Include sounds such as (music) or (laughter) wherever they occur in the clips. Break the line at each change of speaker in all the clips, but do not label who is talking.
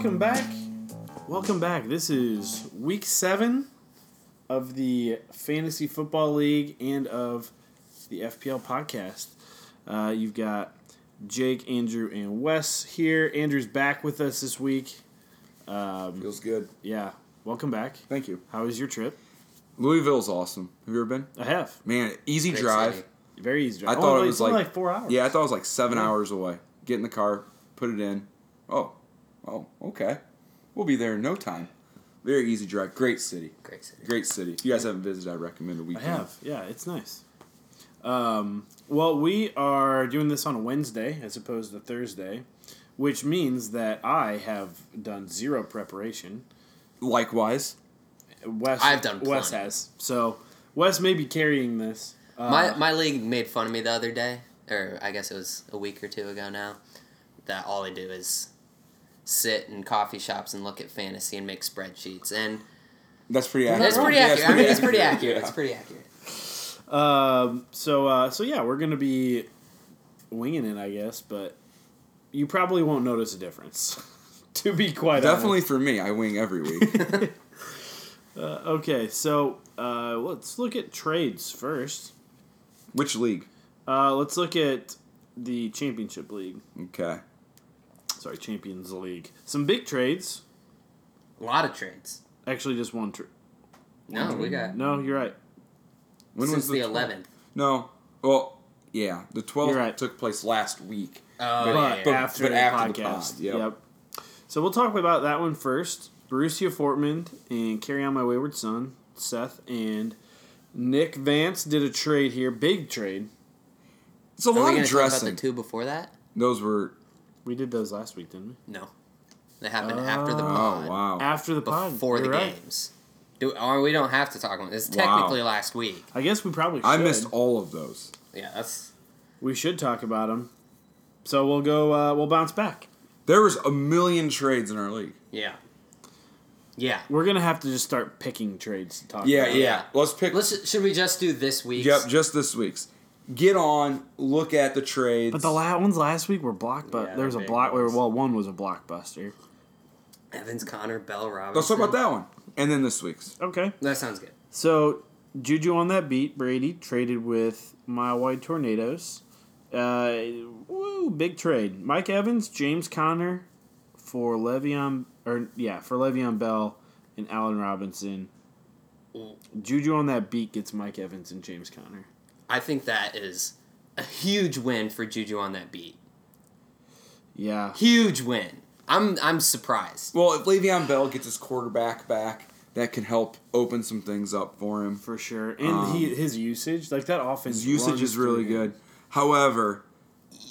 welcome back. Welcome back. This is week seven of the Fantasy Football League and of the FPL podcast. Uh, you've got Jake, Andrew, and Wes here. Andrew's back with us this week. Um,
Feels good.
yeah, welcome back.
Thank you.
How was your trip?
Louisville's awesome. Have you ever been?
I have.
Man, easy
Great
drive.
city.
Very easy. Drive.
I
Oh,
thought it was like,
like four hours.
Yeah, I thought it was like seven
Yeah.
hours away. Get in the car, put it in. Oh, oh, okay. We'll be there in no time. Very easy drive. Great city.
Great city.
Great city. If you guys haven't visited, I recommend a
I
weekend.
have. Yeah, it's nice. Um, well, we are doing this on a Wednesday as opposed to Thursday, which means that I have done zero preparation.
Likewise.
Wes,
I've done
Wes has. So Wes may be carrying this. Uh,
My my league made fun of me the other day, or I guess it was a week or two ago now. That all I do is sit in coffee shops and look at fantasy and make spreadsheets, and
That's pretty accurate.
That's pretty accurate. I mean, it's pretty accurate.
Yeah.
It's pretty accurate.
Um, so uh, so yeah, we're gonna be winging it, I guess, but you probably won't notice a difference. (laughs) to be quite
Definitely
honest.
for me. I wing every week. (laughs)
Uh, okay, so uh, let's look at trades first.
Which league?
Uh, let's look at the championship league.
Okay.
Sorry, Champions League. Some big trades.
A lot of trades.
Actually, just one trade.
No, we got
No, you're right.
When
since
was
the
12th?
eleventh.
No. Well, yeah. The 12th
You're right.
took place last week.
Oh
But-
yeah, yeah.
But
but-
after
but
the
after the
podcast.
pod, yep.
So we'll talk about that one first. Borussia Fortman and Carry On My Wayward Son, Seth, and Nick Vance did a trade here. Big trade.
It's a
Are we
lot
gonna
of
talk about
dressing.
the two before that?
Those were.
We did those last week, didn't we?
No, that happened after the
Oh,
Oh,
pod,
wow.
After the pod.
before the
You're right.
games. Do, or we don't have to talk about this. It's
Wow.
technically last week.
I guess we probably should.
I missed all of those.
Yeah, that's
We should talk about them. So we'll go. Uh, we'll bounce back.
There was a million trades in our league.
yeah, yeah.
We're gonna have to just start picking trades to talk.
Yeah,
about.
yeah.
Yeah.
Let's pick.
Let's should we just do this week's?
Yep, just this week's. Get on, look at the trades.
But the la- ones last week were blockbuster.
Yeah,
there was a block.
ones.
Well, one was a blockbuster.
Evans, Conner, Bell, Robinson.
Let's talk about that one. And then this week's.
Okay.
That sounds good.
So Juju on that beat. Brady traded with Mile Wide Tornadoes. Uh, woo, big trade. Mike Evans, James Conner for Le'Veon, or yeah, for Le'Veon Bell and Allen Robinson. Juju on that beat gets Mike Evans and James Conner.
I think that is a huge win for Juju on that beat.
Yeah.
Huge win. I'm I'm surprised.
Well, if Le'Veon Bell gets his quarterback back, that can help open some things up for him.
For sure, and he his usage like that offense.
His usage is really
through him.
good. However,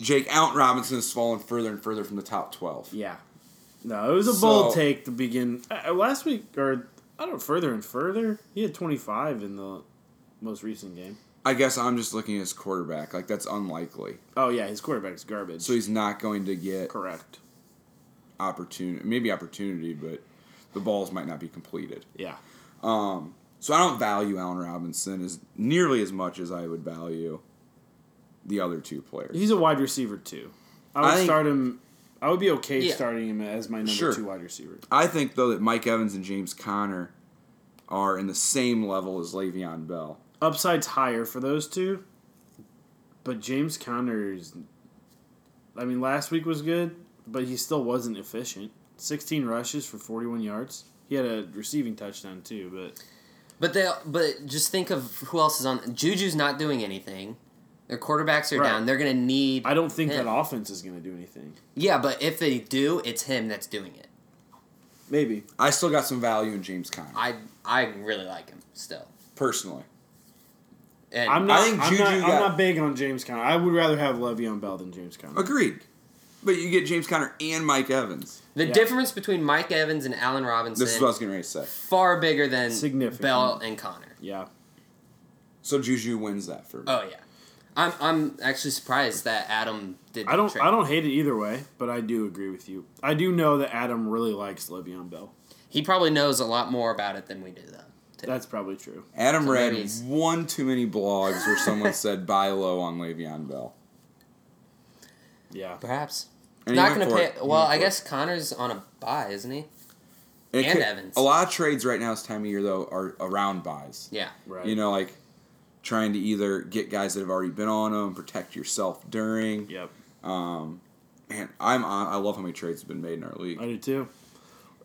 Jake Allen Robinson has fallen further and further from the top 12.
Yeah. No, it was a bold take to begin. Uh, last week, or I don't know, further and further, he had 25 in the most recent game.
I guess I'm just looking at his quarterback. Like, that's unlikely.
Oh, yeah, his quarterback's garbage.
So he's not going to get
correct.
opportunity. Maybe opportunity, but the balls might not be completed.
Yeah.
Um, so I don't value Allen Robinson as nearly as much as I would value the other two players.
He's a wide receiver, too. I would
I think-
start him. I would be okay
Yeah.
starting him as my number
Sure.
two wide receiver.
I think though that Mike Evans and James Conner are in the same level as Le'Veon Bell.
Upside's higher for those two, but James Conner's. I mean, last week was good, but he still wasn't efficient. 16 rushes for 41 yards. He had a receiving touchdown, too, but.
But they but just think of who else is on Juju's not doing anything. Their quarterbacks are
Right.
down. They're gonna need
I don't think
him.
that offense is going to do anything.
Yeah, but if they do, it's him that's doing it.
Maybe.
I still got some value in James Conner
I I really like him still.
personally.
And
I'm not.
I think
I'm,
Juju
not I'm not big on James Conner. I would rather have Le'Veon Bell than James Conner.
Agreed. But you get James Conner and Mike Evans.
the
Yeah.
difference between Mike Evans and Allen Robinson
This is what I was going to say.
far bigger than
Significant.
Bell and Conner.
Yeah.
So Juju wins that for me.
Oh yeah. I'm I'm actually surprised that Adam did
I don't.
trade.
I don't hate it either way, but I do agree with you. I do know that Adam really likes Le'Veon Bell.
He probably knows a lot more about it than we do though. Too.
That's probably true.
Adam
So
read
maybe he's-
one too many blogs where someone (laughs) said buy low on Le'Veon Bell.
Yeah.
Perhaps.
And
Not gonna pay.
it.
Well, I
for it.
guess Conner's on a buy, isn't he?
It
and
could-
Evans.
A lot of trades right now this time of year though are around buys.
Yeah.
Right.
You know, like trying to either get guys that have already been on them, protect yourself during.
Yep.
Um, man, I'm on. I love how many trades have been made in our league.
I do too.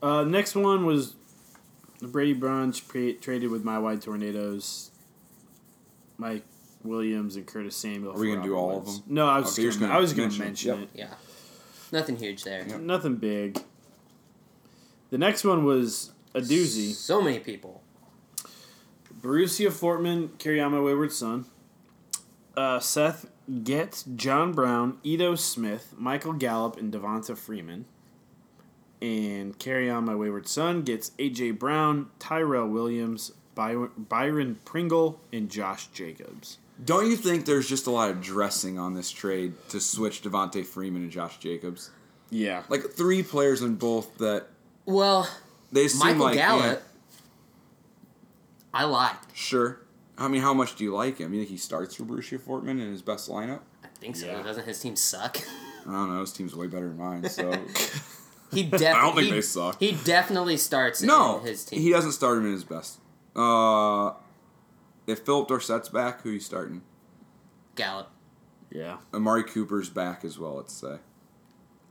Uh, next one was the Brady Brunch pre- traded with my White Tornadoes, Mike Williams and Curtis Samuel.
Are we
for
gonna do
Robert
all of them?
No, I was
Okay,
just
just
gonna,
gonna
I was going to
mention
mention
it.
it.
Yeah. Nothing huge there.
Yep.
Nothing big. The next one was a doozy.
So many people.
Borussia Fortman, Carry On My Wayward Son. Uh, Seth gets John Brown, Ito Smith, Michael Gallup, and Devonta Freeman. And Carry On My Wayward Son gets A.J. Brown, Tyrell Williams, By- Byron Pringle, and Josh Jacobs.
Don't you think there's just a lot of dressing on this trade to switch Devonta Freeman and Josh Jacobs?
Yeah.
Like three players in both that
Well,
they seem
Michael
like
Gallup,
yeah,
I like.
sure. I mean, how much do you like him? You think he starts for Borussia Fortman in his best lineup?
I think so.
Yeah.
Doesn't his team suck?
I don't know. His team's way better than mine. So (laughs)
He definitely. (laughs)
I don't think
he,
they suck.
He definitely starts
no,
in his team.
he doesn't start him in his best. Uh, if Phillip Dorsett's back, who you starting?
Gallup.
Yeah.
Amari Cooper's back as well. Let's say.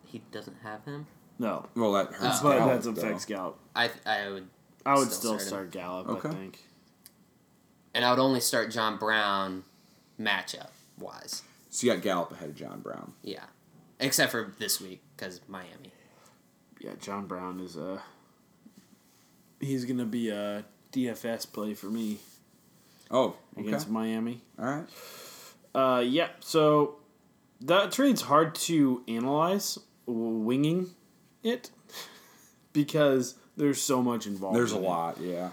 He doesn't have him.
No.
Well, that hurts.
Oh.
But
Gallup,
that
though.
affects Gallup.
I I would,
I would
Still
still,
start him.
start Gallup,
Okay.
I think.
and I would only start John Brown, matchup wise.
So you got Gallup ahead of John Brown.
Yeah, except for this week because Miami.
Yeah, John Brown is a. He's gonna be a DFS play for me
Oh, okay.
against Miami.
All right.
Uh, yeah. So that trade's hard to analyze, winging it, (laughs) because there's so much involved.
There's a
it.
lot, yeah.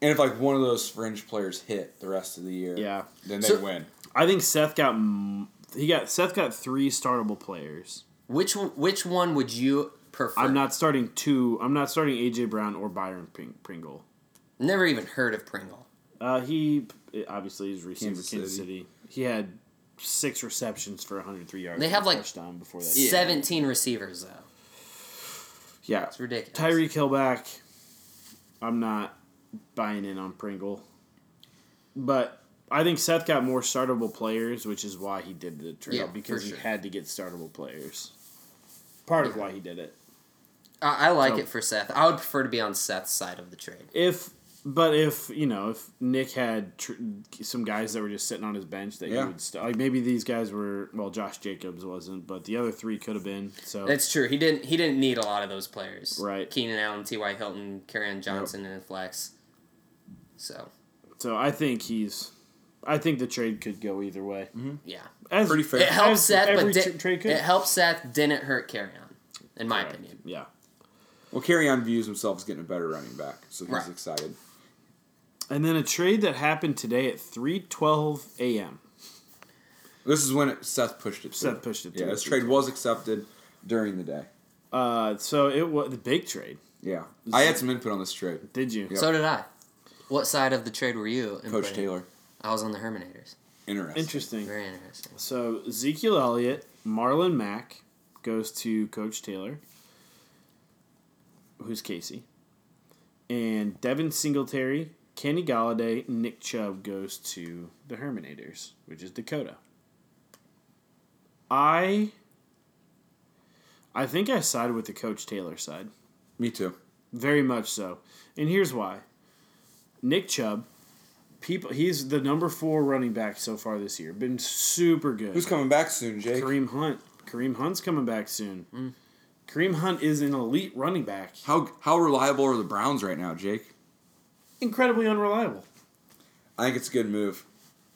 And if like one of those fringe players hit the rest of the year,
Yeah,
then they
So-
win.
I think Seth got he got Seth got three startable players.
Which one, which one would you prefer?
I'm not starting two. I'm not starting AJ Brown or Byron Pringle.
Never even heard of Pringle.
Uh, he obviously is receiver
Kansas
Kansas, City. He had six receptions for 103 yards.
They have, like,
touchdown before that.
Seventeen receivers though.
Yeah,
It's ridiculous.
Tyreek Hill back. I'm not buying in on Pringle, but I think Seth got more startable players, which is why he did the trade
Yeah,
because
for
he had to get startable players. Part of why he did it.
I, I like
So-
it for Seth. I would prefer to be on Seth's side of the trade.
If but if you know if Nick had tr- some guys that were just sitting on his bench that
Yeah.
he would st- like maybe these guys were well Josh Jacobs wasn't but the other three could have been so
That's true. He didn't. He didn't need a lot of those players.
Right.
Keenan Allen, T. Y. Hilton, Karrion Johnson, and Flex. So
so I think he's I think the trade could go either way. Mm-hmm.
yeah,
As,
Pretty fair.
it helps Seth, but di-
tr- trade could.
it helps Seth. Didn't hurt Carry On, in my
Correct.
opinion.
Yeah.
Well, Carry on views himself as getting a better running back, so he's
Right.
excited.
And then a trade that happened today at 3:12 a.m.
This is when it, Seth pushed it.
Seth pushed it
Yeah, this trade was accepted during the day.
Uh, so it was the big trade.
Yeah, I had some input on this trade.
Did you?
Yeah.
So did I. What side of the trade were you?
Coach
inputting?
Taylor,
I was on the Herminators.
interesting.
Interesting.
Very interesting.
So Ezekiel Elliott, Marlon Mack goes to Coach Taylor, who's Casey, and Devin Singletary, Kenny Golladay, Nick Chubb goes to the Herminators, which is Dakota. I I think I sided with the Coach Taylor side.
Me too.
Very much so. And here's why. Nick Chubb, people he's the number four running back so far this year. Been super good.
Who's coming back soon, Jake?
Kareem Hunt. Kareem Hunt's coming back soon. Mm. Kareem Hunt is an elite running back.
How how reliable are the Browns right now, Jake?
Incredibly unreliable.
I think it's a good move.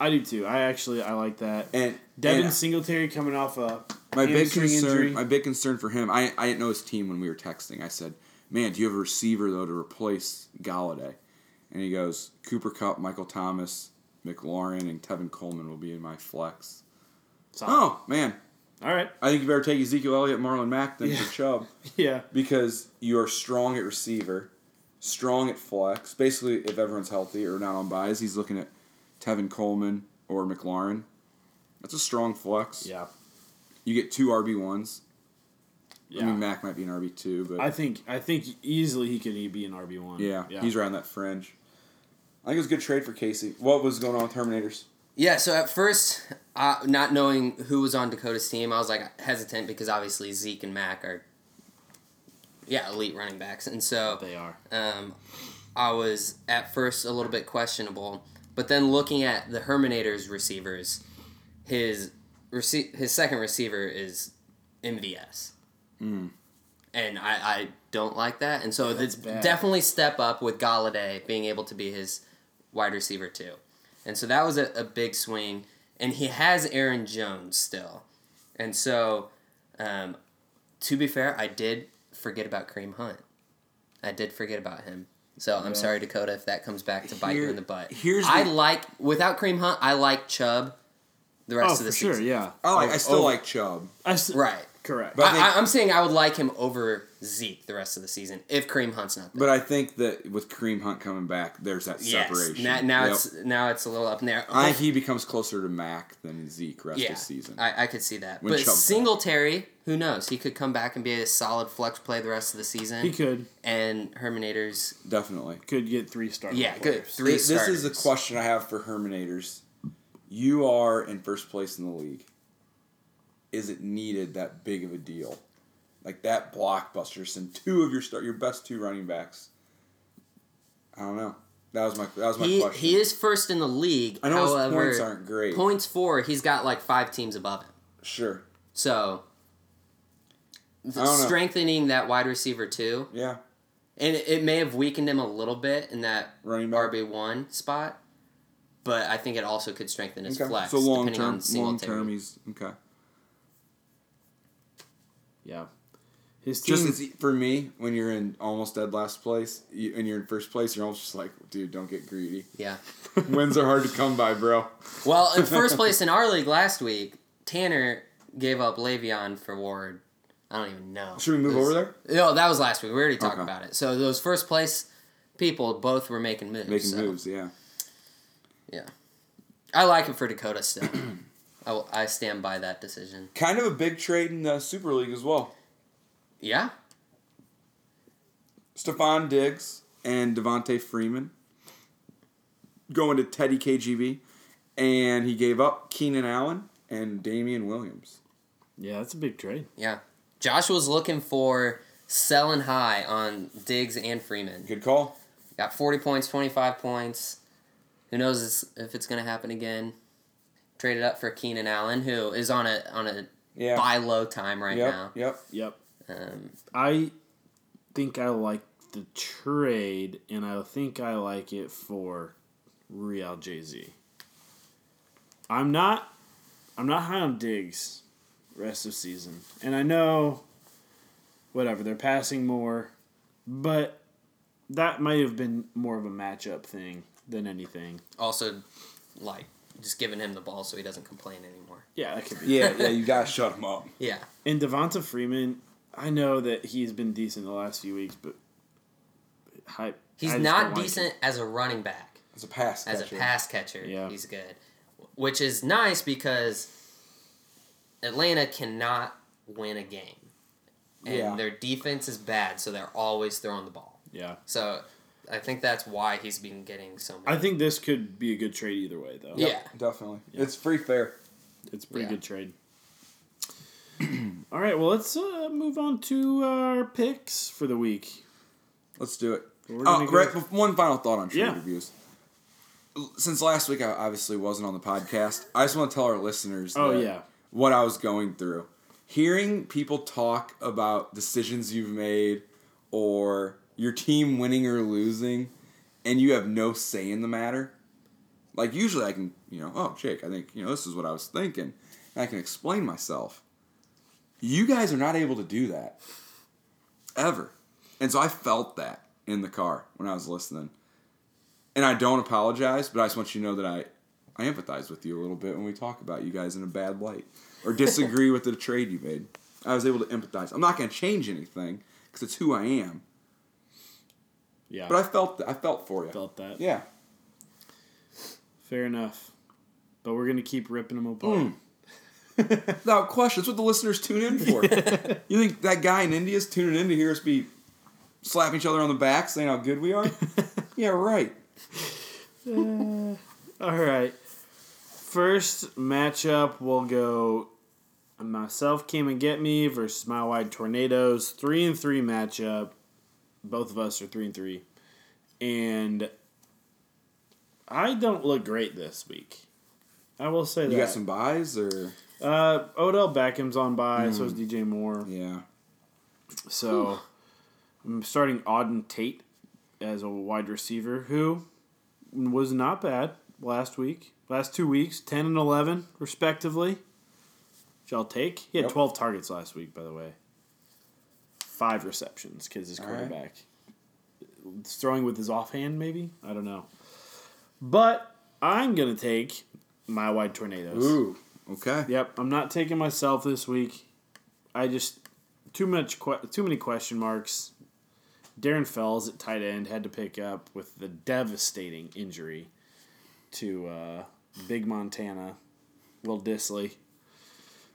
I do too. I actually I like that.
And
Devin
and
Singletary coming off a
my big concern,
injury.
my big concern for him, I I didn't know his team when we were texting. I said, "Man, do you have a receiver though to replace Golladay?" And he goes, "Cooper Kupp, Michael Thomas, McLaurin, and Tevin Coleman will be in my flex."
Solid.
Oh man,
All right.
I think you better take Ezekiel Elliott, Marlon Mack than
Yeah.
for Chubb (laughs)
Yeah.
because you are strong at receiver, strong at flex. Basically, if everyone's healthy or not on buys, he's looking at Tevin Coleman or McLaurin. That's a strong flex.
Yeah.
You get two RB ones.
Yeah.
I mean, Mack might be an RB two, but
I think I think easily he could be an RB one.
yeah, he's right on that fringe. I think it was a good trade for Casey. What was going on with Terminators?
Yeah, so at first, uh, not knowing who was on Dakota's team, I was like hesitant because obviously Zeke and Mack are, yeah, elite running backs, and so
They are.
um, I was at first a little bit questionable, but then looking at the Herminator's receivers, his rece- his second receiver is MVS,
Mm.
and I, I don't like that, and so
that's
it's
bad.
definitely step up with Golladay being able to be his wide receiver too, and so that was a, a big swing, and he has Aaron Jones still, and so, um, to be fair, I did forget about Kareem Hunt. I did forget about him. So I'm
Yeah.
sorry, Dakota, if that comes back to bite you in the butt.
here's
I
the-
like without Kareem Hunt, I like Chubb the rest
Oh,
of
for
the
sure.
season.
Yeah.
I like. I
Oh,
still
over-
like Chubb.
I s-
Right.
Correct.
But I
I,
think-
I, am saying I would like him over Zeke the rest of the season if Kareem Hunt's not there.
But I think that with Kareem Hunt coming back, there's that
yes.
separation.
Now, now
Yep.
it's now it's a little up in there.
I think he becomes closer to Mack than Zeke rest
yeah,
of the season.
I, I could see that.
When
but
Chubb's back.
Singletary, who knows? He could come back and be a solid flex play the rest of the season.
he could
and Herminators,
Definitely.
could get three stars.
yeah, good. Three
This, this is the
starters.
question I have for Herminators. You are in first place in the league. Is it needed that big of a deal? Like that blockbuster, send two of your start your best two running backs. I don't know. That was my that was my
He,
question.
he is first in the league.
I know
however,
his points aren't great.
points for he's got like five teams above him.
Sure.
So
don't know.
strengthening that wide receiver too,
Yeah.
and it, it may have weakened him a little bit in that
Running back.
RB one spot, but I think it also could strengthen his
Okay.
flex.
So long
depending
term,
on
long term, he's okay.
Yeah. His team.
Just it's, for me, when you're in almost dead last place you, and you're in first place, you're almost just like, dude, don't get greedy.
Yeah. (laughs)
Wins are hard to come by, bro.
Well, in first (laughs) place in our league last week, Tanner gave up Le'Veon for Ward. I don't even know.
Should we move
was-
over there?
No, that was last week. We already talked
Okay.
about it. So those first place people both were making moves.
Making
so,
moves, yeah. yeah.
I like it for Dakota still. (clears throat) I, I stand by that decision.
Kind of a big trade in the Super League as well.
Yeah.
Stefon Diggs and Devonta Freeman going to Teddy KGB, and he gave up Keenan Allen and Damien Williams.
yeah, that's a big trade.
Yeah. Josh was looking for selling high on Diggs and Freeman.
Good call.
Got 40 points, 25 points. Who knows if it's going to happen again. Traded up for Keenan Allen, who is on a on a
Yeah.
buy low time right
yep.
now.
Yep.
Yep.
Um,
I think I like the trade, and I think I like it for Real Jay Z. I'm not. I'm not high on Diggs rest of season, and I know. Whatever they're passing more, but that might have been more of a matchup thing than anything.
also, like just giving him the ball so he doesn't complain anymore.
Yeah, that could be.
Yeah, yeah, you gotta shut him up. (laughs)
Yeah.
And Devonta Freeman, I know that he's been decent the last few weeks, but hype.
He's
I
not
don't like
decent as a running back.
As a pass
As
catcher.
a pass catcher,
Yeah.
he's good. Which is nice because Atlanta cannot win a game. And
Yeah.
their defense is bad, so they're always throwing the ball.
Yeah,
So I think that's why he's been getting so
much.
I
think this could be a good trade either way, though.
Yeah.
Definitely.
Yeah.
It's free fair.
It's a pretty
Yeah.
good trade. (clears throat) All right, well, let's uh, move on to our picks for the week.
Let's do it.
We're
Oh,
gonna go-
right, bef- one final thought on trade
Yeah.
reviews. Since last week, I obviously wasn't on the podcast. I just want to tell our listeners
Oh,
that
yeah.
what I was going through. Hearing people talk about decisions you've made or your team winning or losing, and you have no say in the matter. Like, usually I can, you know, oh, Jake, I think, you know, this is what I was thinking. And I can explain myself. You guys are not able to do that. Ever. And so I felt that in the car when I was listening. And I don't apologize, but I just want you to know that I, I empathize with you a little bit when we talk about you guys in a bad light or disagree (laughs) with the trade you made. I was able to empathize. I'm not going to change anything because it's who I am.
Yeah,
But I felt I felt for you.
felt that.
Yeah.
Fair enough. But we're gonna keep ripping them apart. (laughs)
Mm. Without question, that's what the listeners tune in for. (laughs) you think that guy in India is tuning in to hear us be slapping each other on the back, saying how good we are? (laughs) yeah, right.
All right. First matchup, we'll go myself came and get me versus my wide tornadoes. Three and three matchup. Both of us are three and three, and I don't look great this week. I will say
You
that.
You got some buys or
Uh, Odell Beckham's on by, so is DJ Moore.
yeah.
So I'm starting Auden Tate as a wide receiver who was not bad last week. Last two weeks, 10 and 11, respectively. Which I'll take. He had
Yep.
12 targets last week, by the way. Five receptions because his quarterback. He's Throwing with his offhand, maybe? I don't know. But I'm going to take my wide tornadoes.
Ooh. Okay.
Yep, I'm not taking myself this week. I just too much que- too many question marks. Darren Fells at tight end had to pick up with the devastating injury to uh, Big Montana, Will Dissly.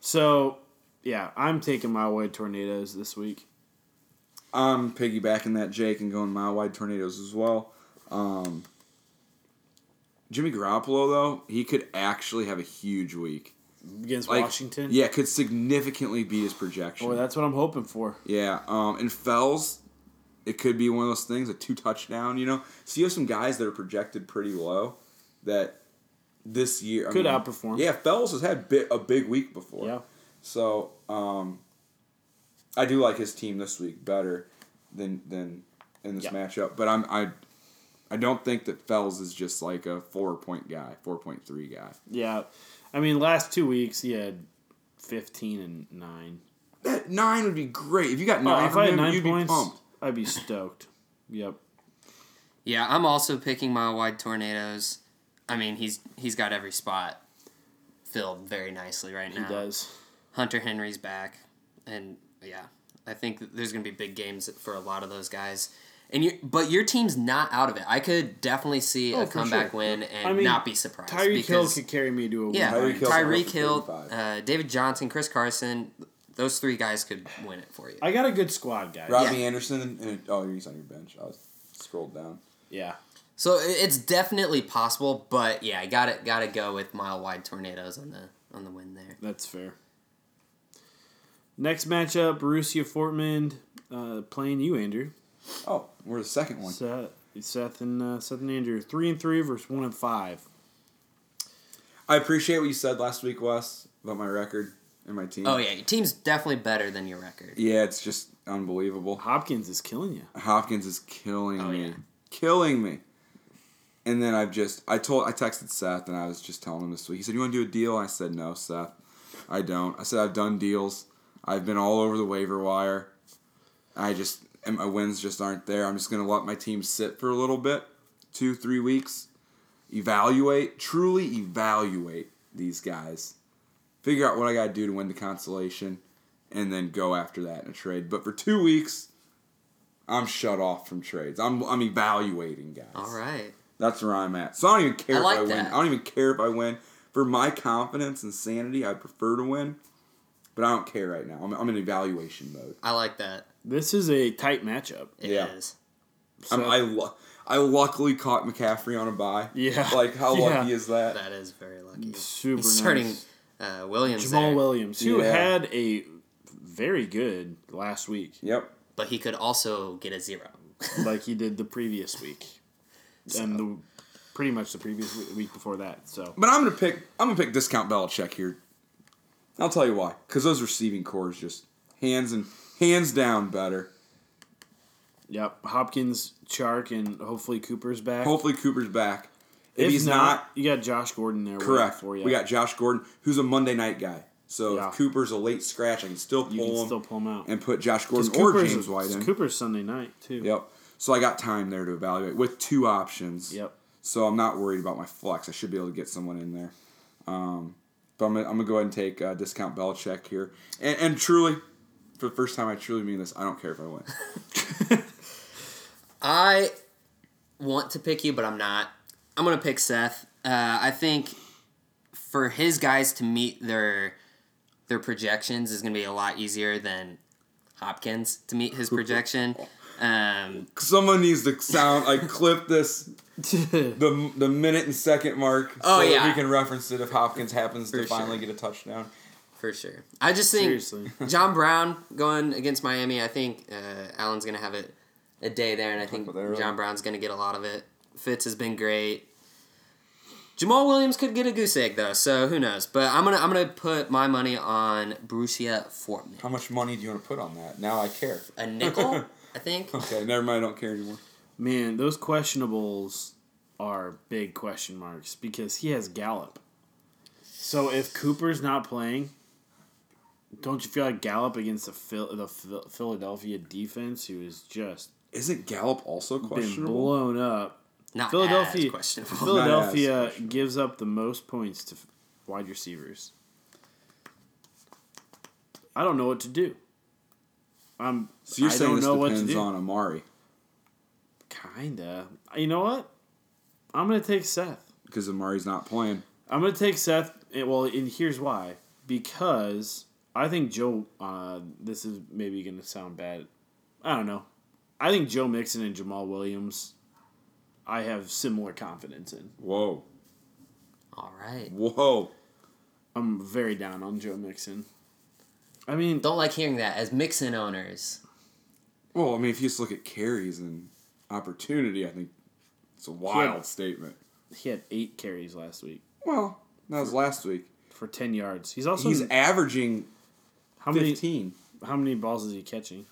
So, yeah, I'm taking my wide tornadoes this week.
I'm piggybacking that Jake and going mile wide tornadoes as well. Um, Jimmy Garoppolo though, he could actually have a huge week.
Against
Like,
Washington?
Yeah, could significantly beat his projection.
Boy, that's what I'm hoping for.
Yeah, um, and Fells, it could be one of those things, a two touchdown. You know, so you have some guys that are projected pretty low that this year I
Could
mean,
outperform.
Yeah, Fells has had bi- a big week before.
Yeah.
So um, I do like his team this week better than than in this
Yeah.
matchup. But I'm I I don't think that Fells is just like a four point guy, four point three guy.
Yeah. I mean, last two weeks he had 15 and 9.
That nine would be great if you got
Oh,
nine
if
from
I had
him.
nine
You'd
points,
be pumped.
I'd be stoked. Yep.
Yeah, I'm also picking mile wide tornadoes. I mean, he's he's got every spot filled very nicely right now.
He does.
Hunter Henry's back, and yeah, I think there's gonna be big games for a lot of those guys. And you, but your team's not out of it. I could definitely see
Oh,
a comeback
sure.
win and
I mean,
not be surprised.
Tyreek Hill could carry me to a win.
yeah,
Tyreek Hill's
Hill, uh, David Johnson, Chris Carson, those three guys could win it for you.
I got a good squad, guys.
Robbie Anderson and, and oh, he's on your bench. I was scrolled down.
Yeah.
So it's definitely possible, but yeah, I got to got to go with mile wide tornadoes on the on the win there.
That's fair. Next matchup, Borussia Fortman uh, playing you, Andrew.
Oh, we're the second one.
Seth, Seth and uh, Seth and Andrew, three and three versus one and five.
I appreciate what you said last week, Wes, about my record and my team.
Oh yeah, your team's definitely better than your record.
Yeah, it's just unbelievable.
Hopkins is killing you.
Hopkins is killing
Oh,
me.
yeah.
Killing me. And then I've just I told I texted Seth and I was just telling him this week. He said, You wanna do a deal? I said, No, Seth. I don't. I said I've done deals. I've been all over the waiver wire. I just and my wins just aren't there. I'm just gonna let my team sit for a little bit, two, three weeks. Evaluate, truly evaluate these guys. Figure out what I gotta do to win the consolation, and then go after that in a trade. But for two weeks, I'm shut off from trades. I'm I'm evaluating guys.
All right.
That's where I'm at. So I don't even care
I like
if I win. I don't even care if I win. For my confidence and sanity, I'd prefer to win. But I don't care right now. I'm, I'm in evaluation mode.
I like that.
This is a tight matchup.
It is.
Yeah. I'm, I, lu- I luckily caught McCaffrey on a buy.
Yeah. (laughs)
Like, how (laughs)
Yeah.
lucky is that?
That is very lucky.
Super
He's starting
nice.
uh, Williams
Jamaal
there,
Williams, who
Yeah.
had a very good last week,
Yep.
but he could also get a zero. (laughs)
like he did the previous week, and the pretty much the previous week before that. So
But I'm gonna pick. I'm gonna pick discount Belichick here. I'll tell you why. Because those receiving cores just hands and hands down better.
yep, Hopkins, Chark, and hopefully Cooper's back.
Hopefully Cooper's back. If,
if
he's
not,
not,
you got Josh Gordon there.
correct.
for you.
We got Josh Gordon, who's a Monday night guy. So
Yeah.
if Cooper's a late scratch, I can still pull
you can
him
still pull him out.
and put Josh Gordon or James White in.
Cooper's Sunday night too.
Yep. So I got time there to evaluate with two options.
Yep.
So I'm not worried about my flex. I should be able to get someone in there. Um, but I'm gonna, I'm gonna go ahead and take uh, discount Belichick here. And, and truly, for the first time, I truly mean this. I don't care if I win. (laughs)
I want to pick you, but I'm not. I'm gonna pick Seth. Uh, I think for his guys to meet their their projections is to be a lot easier than Hopkins to meet his (laughs) projection. Um,
Someone needs to sound like clip this (laughs) the the minute and second mark so
Oh,
that
yeah.
we can reference it if Hopkins happens
For
to finally get a touchdown.
for sure. I just think
Seriously. (laughs)
John Brown going against Miami. I think uh, Allen's going to have a, a day there, and I think
about that earlier.
John Brown's going to get a lot of it. Fitz has been great. Jamaal Williams could get a goose egg though, so who knows? But I'm gonna I'm gonna put my money on Borussia Fortman.
How much money do you want to put on that? Now I care.
A nickel, (laughs) I think.
Okay, never mind. I don't care anymore.
Man, those questionables are big question marks because he has Gallup. So if Cooper's not playing, don't you feel like Gallup against the Phil- the Phil- Philadelphia defense, who is just
Isn't Gallup also
been
questionable?
blown up?
Not
Philadelphia,
as questionable.
Philadelphia
questionable.
gives up the most points to f- wide receivers. I don't know what to do. I'm.
So you're
I
saying
don't
this
know what to
depends
do.
on Amari
Kinda. You know what? I'm gonna take Seth.
because Amari's not playing.
I'm gonna take Seth. and- Well, and here's why. Because I think Joe. Uh, this is maybe gonna sound bad. I don't know. I think Joe Mixon and Jamaal Williams. I have similar confidence in.
Whoa,
All right.
whoa.
I'm very down on Joe Mixon. I mean,
Don't like hearing that as Mixon owners.
Well, I mean, if you just look at carries and opportunity, I think it's a wild
Yeah.
statement.
he had eight carries last week
Well, that was last week.
for ten yards. He's also
He's averaging
how many
15.
how many balls is he catching?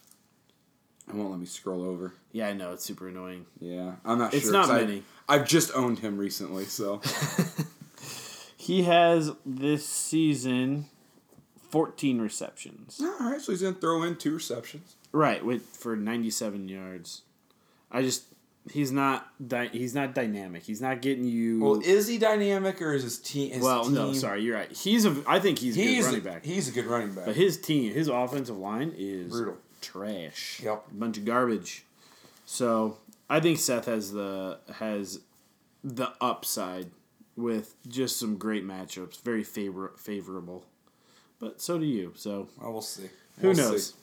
I won't let me scroll over.
Yeah, I know it's super annoying.
Yeah, I'm not
It's
sure.
not
'cause I-
many.
I've just owned him recently, so (laughs)
He has this season fourteen receptions.
all right. So he's gonna throw in two receptions.
Right, with for ninety seven yards. I just he's not dy- he's not dynamic. He's not getting you.
Well, is he dynamic or is his team? His
Well, no, sorry, you're right. He's a. I think he's a
He's
good running
a,
back.
he's a good running back.
But his team, his offensive line is
Brutal.
trash.
Yep.
A bunch of garbage. So I think Seth has the has the upside with just some great matchups, very favor favorable. But so do you. So
well, we'll see.
who
We'll
knows?
see.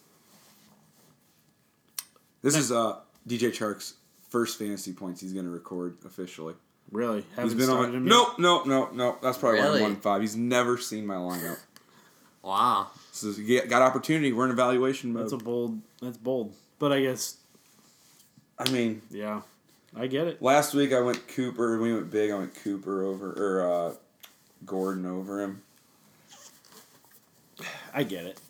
This is uh DJ Chark's first fantasy points he's gonna record officially.
Really,
He's
haven't
been on.
him
My, nope, nope, nope, nope. That's probably why I'm one five. He's never seen my lineup. (laughs)
Wow.
So you got- got opportunity. We're in evaluation mode.
That's a bold. That's bold. But I guess
I mean,
yeah, I get it.
last week I went Cooper. We went big. I went Cooper over or uh, Gordon over him.
I get it.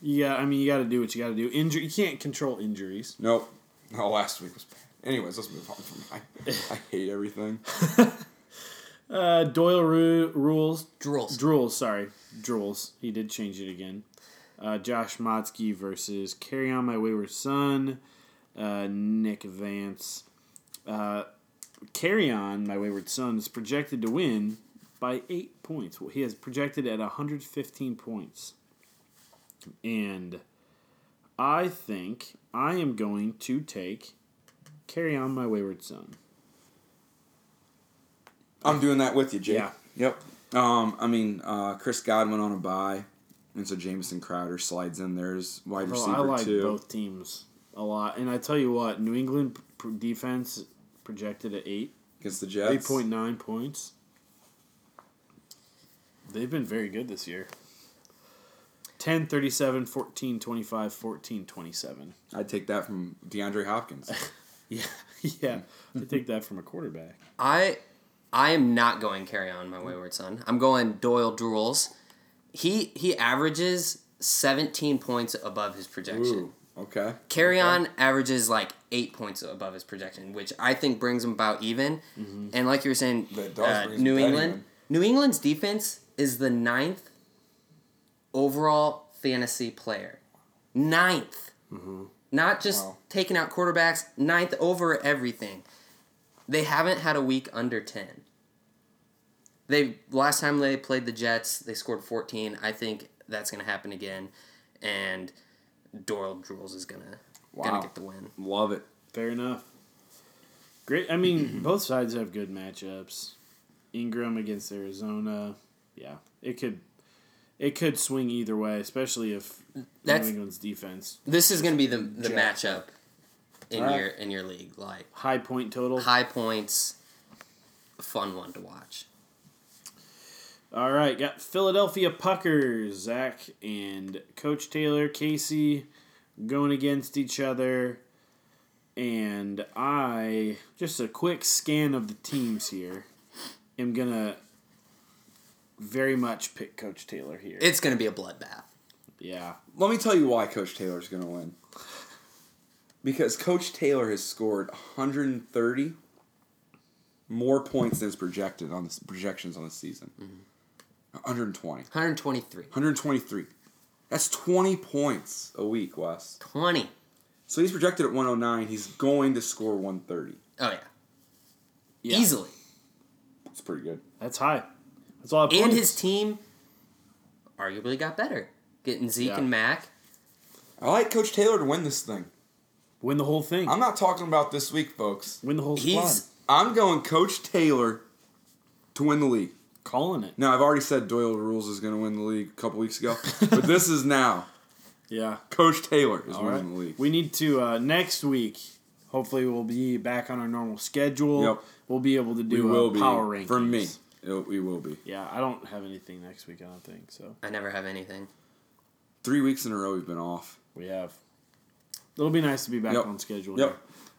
Yeah, I mean you got to do what you got to do. Injury, you can't control injuries.
Nope. No, last week was bad. Anyways, let's move on from. I, I hate everything. (laughs)
Uh, Doyle ru- rules
Drools.
Drools, sorry. Drools. He did change it again. Uh, Josh Motzky versus Carry On My Wayward Son. Uh, Nick Vance. Uh, Carry On My Wayward Son is projected to win by eight points. Well, he has projected at 115 points. And I think I am going to take Carry On My Wayward Son.
I'm doing that with you, Jake.
Yeah.
Yep. Um, I mean, uh, Chris Godwin on a bye, and so Jamison Crowder slides in there as wide receiver
I like
too.
both teams a lot, and I tell you what, New England defense projected at eight,
against the Jets.
eight point nine points. They've been very good this year. 10, 37, 14, 25, 14, 27. (laughs)
I'd take that from DeAndre Hopkins. (laughs)
Yeah, yeah. I take that from a quarterback.
I I am not going carry on my wayward son. I'm going Doyle Drools. He he averages 17 points above his projection.
Ooh, okay.
Carry on averages like eight points above his projection, which I think brings him about even. And like you were saying, uh, New England,
even.
New England's defense is the ninth overall fantasy player. Ninth, mm-hmm. not just
Wow.
taking out quarterbacks. Ninth over everything. They haven't had a week under ten. They last time they played the Jets, they scored fourteen. I think that's gonna happen again, and Doyle Drools is gonna
Wow.
gonna get the win.
Love it.
Fair enough. Great. I mean, (clears throat) both sides have good matchups. Ingram against Arizona. Yeah, it could. It could swing either way, especially if
That's-
New England's defense
This is going to be the the matchup in
Alright.
your in your league. Like
high point total.
high points, fun one to watch.
All right, got Philadelphia Puckers, Zach and Coach Taylor, Casey going against each other. And I, just a quick scan of the teams here, am going to very much pick Coach Taylor here.
It's going to be a bloodbath.
yeah.
Let me tell you why Coach Taylor's going to win. Because Coach Taylor has scored 130 more points than is projected on the projections on the season. Mm-hmm. 120.
123.
123. That's 20 points a week, Wes.
20.
So he's projected at 109. He's going to score 130.
Oh, yeah.
Yeah.
Easily.
That's pretty good.
That's high. That's all.
And his team arguably got better. Getting Zeke
Yeah.
and Mack.
I like Coach Taylor to win this thing.
win the whole thing.
I'm not talking about this week, folks.
win the whole squad.
I'm going Coach Taylor to win the league.
calling it.
Now, I've already said Doyle Rules is going to win the league a couple weeks ago, (laughs) but this is now.
Yeah.
Coach Taylor is
All
winning
right.
the league.
We need to uh, next week. Hopefully, we'll be back on our normal schedule.
Yep.
We'll be able to
We
do
will
a
be.
power rankings
For me, it, we will be.
Yeah, I don't have anything next week. I don't think so.
I never have anything.
Three weeks in a row we've been off.
We have. It'll be nice to be back
Yep.
on schedule.
Yep.
here.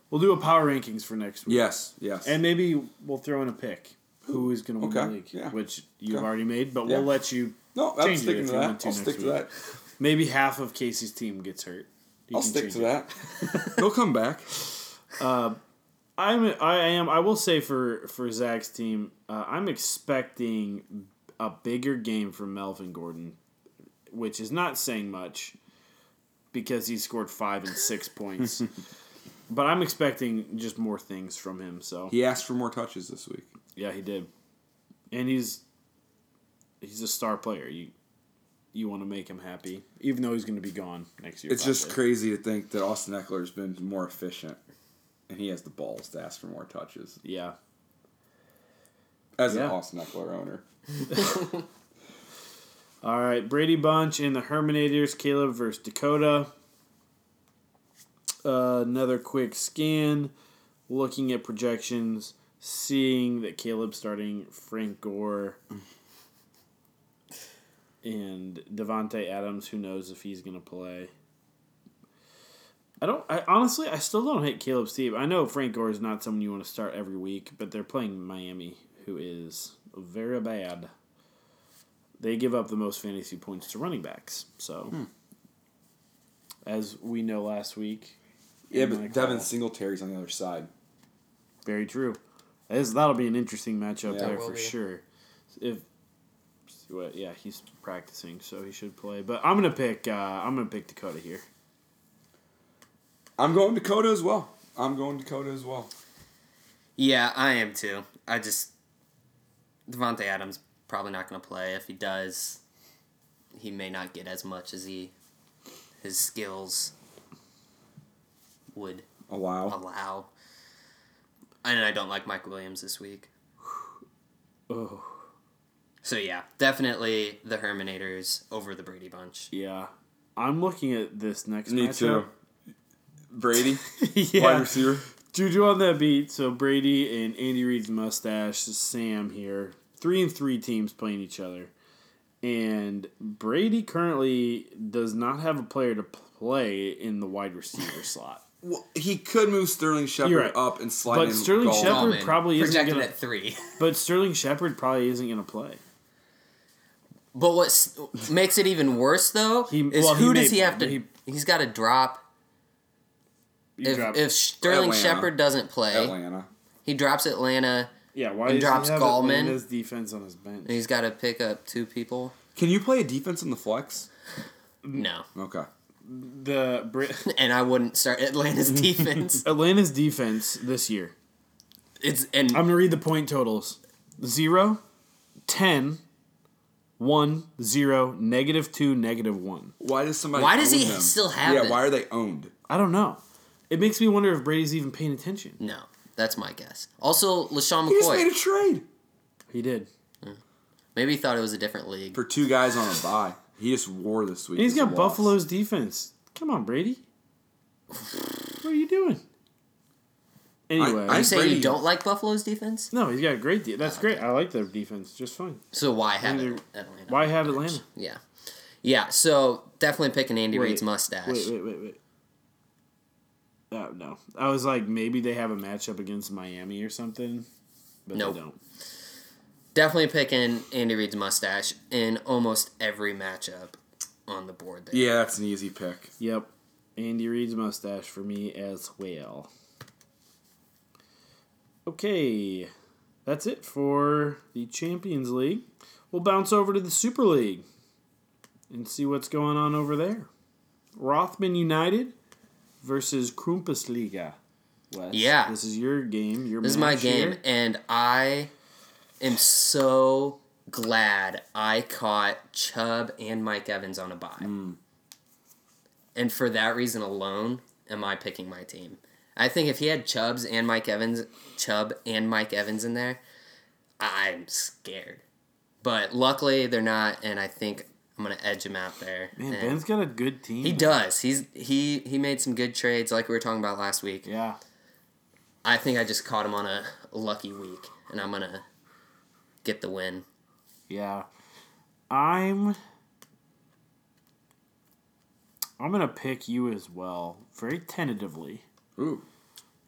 We'll do a power rankings for next week.
Yes, yes.
And maybe we'll throw in a pick. Who is going to win
Okay,
the league?
yeah.
Which you've
Okay.
already made, but
Yeah.
we'll let you.
no, I'm
change it
sticking
if
to
you
that.
want to
I'll
next
stick to
week.
that.
Maybe half of Casey's team gets hurt. You
I'll
can
stick
change
to
it.
that. (laughs) They'll come back.
Uh, I'm I am I will say for for Zach's team, uh, I'm expecting a bigger game from Melvin Gordon, which is not saying much because he scored five and six (laughs) points. But I'm expecting just more things from him. So
He asked for more touches this week.
yeah, he did, and he's he's a star player. You you want to make him happy, even though he's going to be gone next year.
It's just crazy to think that Austin Ekeler has been more efficient, and he has the balls to ask for more touches.
Yeah.
As an
Yeah.
Austin Ekeler owner, (laughs)
All right, Brady Bunch and the Herminators, Caleb versus Dakota. Uh, another quick scan, looking at projections, seeing that Caleb starting Frank Gore (laughs) and Davante Adams. Who knows if he's gonna play? I don't. I honestly, I still don't hate Caleb Steve. I know Frank Gore is not someone you want to start every week, but they're playing Miami, who is very bad they give up the most fantasy points to running backs. So, as we know last week,
yeah,
in my
but Devin
call-
Singletary's on the other side.
very true. That is, that'll be an interesting matchup
Yeah.
there for
be.
sure. If, well, yeah, he's practicing, so he should play. But I'm gonna pick. Uh, I'm gonna pick Dakota here.
I'm going Dakota as well. I'm going Dakota as well.
Yeah, I am too. I just Davante Adams probably not going to play. If he does, he may not get as much as he his skills would
wow.
allow. And I don't like Mike Williams this week.
Oh,
So yeah, definitely the Herminators over the Brady Bunch.
yeah. I'm looking at this next
Me
matchup.
too. Brady, (laughs)
yeah.
wide receiver.
Juju on that beat. So Brady and Andy Reid's mustache, Sam here. Three and three teams playing each other. And Brady currently does not have a player to play in the wide receiver (laughs) slot.
Well, he could move Sterling Shepard
right.
up and slide
But
in.
Sterling
Gall.
Shepard-
Gallman,
probably isn't
projected
gonna-
at three. (laughs)
But Sterling Shepard probably isn't going to play.
But what makes it even worse though
He-
is
well,
who
may
does he
play,
have to?
he-
He, has got to drop
You
if if Sterling
Atlanta.
Shepard doesn't play.
Atlanta.
He drops Atlanta,
yeah, why
and
does
drops
he have
Gallman.
Atlanta's defense on his bench?
and he's got to pick up two people.
Can you play a defense in the flex?
No,
Okay.
The Brit- (laughs)
and I wouldn't start Atlanta's defense. (laughs)
Atlanta's defense this year.
It's and
I'm going to read the point totals 0, 10, 1, 0, negative 2, negative 1.
Why does somebody?
Why does
own
he
them?
still have
Yeah.
them?
Why are they owned?
I don't know. It makes me wonder if Brady's even paying attention.
no, that's my guess. Also, LeSean McCoy.
He just made a trade.
He did.
Maybe he thought it was a different league.
For two guys on a bye, he just wore this week.
And he's
as
got
loss.
Buffalo's defense. Come on, Brady. What are you doing? Anyway,
I, you saying
Brady-
you don't like Buffalo's defense?
no, he's got a great. De- that's oh, great. I like their defense just fine.
So why have
Neither-
it Atlanta?
Why have Atlanta?
Yeah, yeah. So definitely picking Andy
Wait,
Reid's mustache.
Wait, wait, wait, wait. Oh no, I was like maybe they have a matchup against Miami or something, but
Nope.
they don't.
Definitely picking Andy Reid's mustache in almost every matchup on the board there.
Yeah, that's an easy pick.
Yep, Andy Reid's mustache for me as well. Okay, that's it for the Champions League. We'll bounce over to the Super League and see what's going on over there. Rothman United versus Krumpusliga. Wes,
Yeah.
this is your game. Your
This is my game,
here.
and I am so glad I caught Chubb and Mike Evans on a bye.
Hmm.
And for that reason alone, am I picking my team? I think if he had Chubbs and Mike Evans, Chubb and Mike Evans in there, I'm scared. But luckily they're not, and I think I'm gonna edge him out there.
Man,
And
Ben's got a good team.
he does. He's he he made some good trades, like we were talking about last week.
Yeah.
I think I just caught him on a lucky week, and I'm gonna get the win.
Yeah. I'm I'm gonna pick you as well. Very tentatively.
Ooh,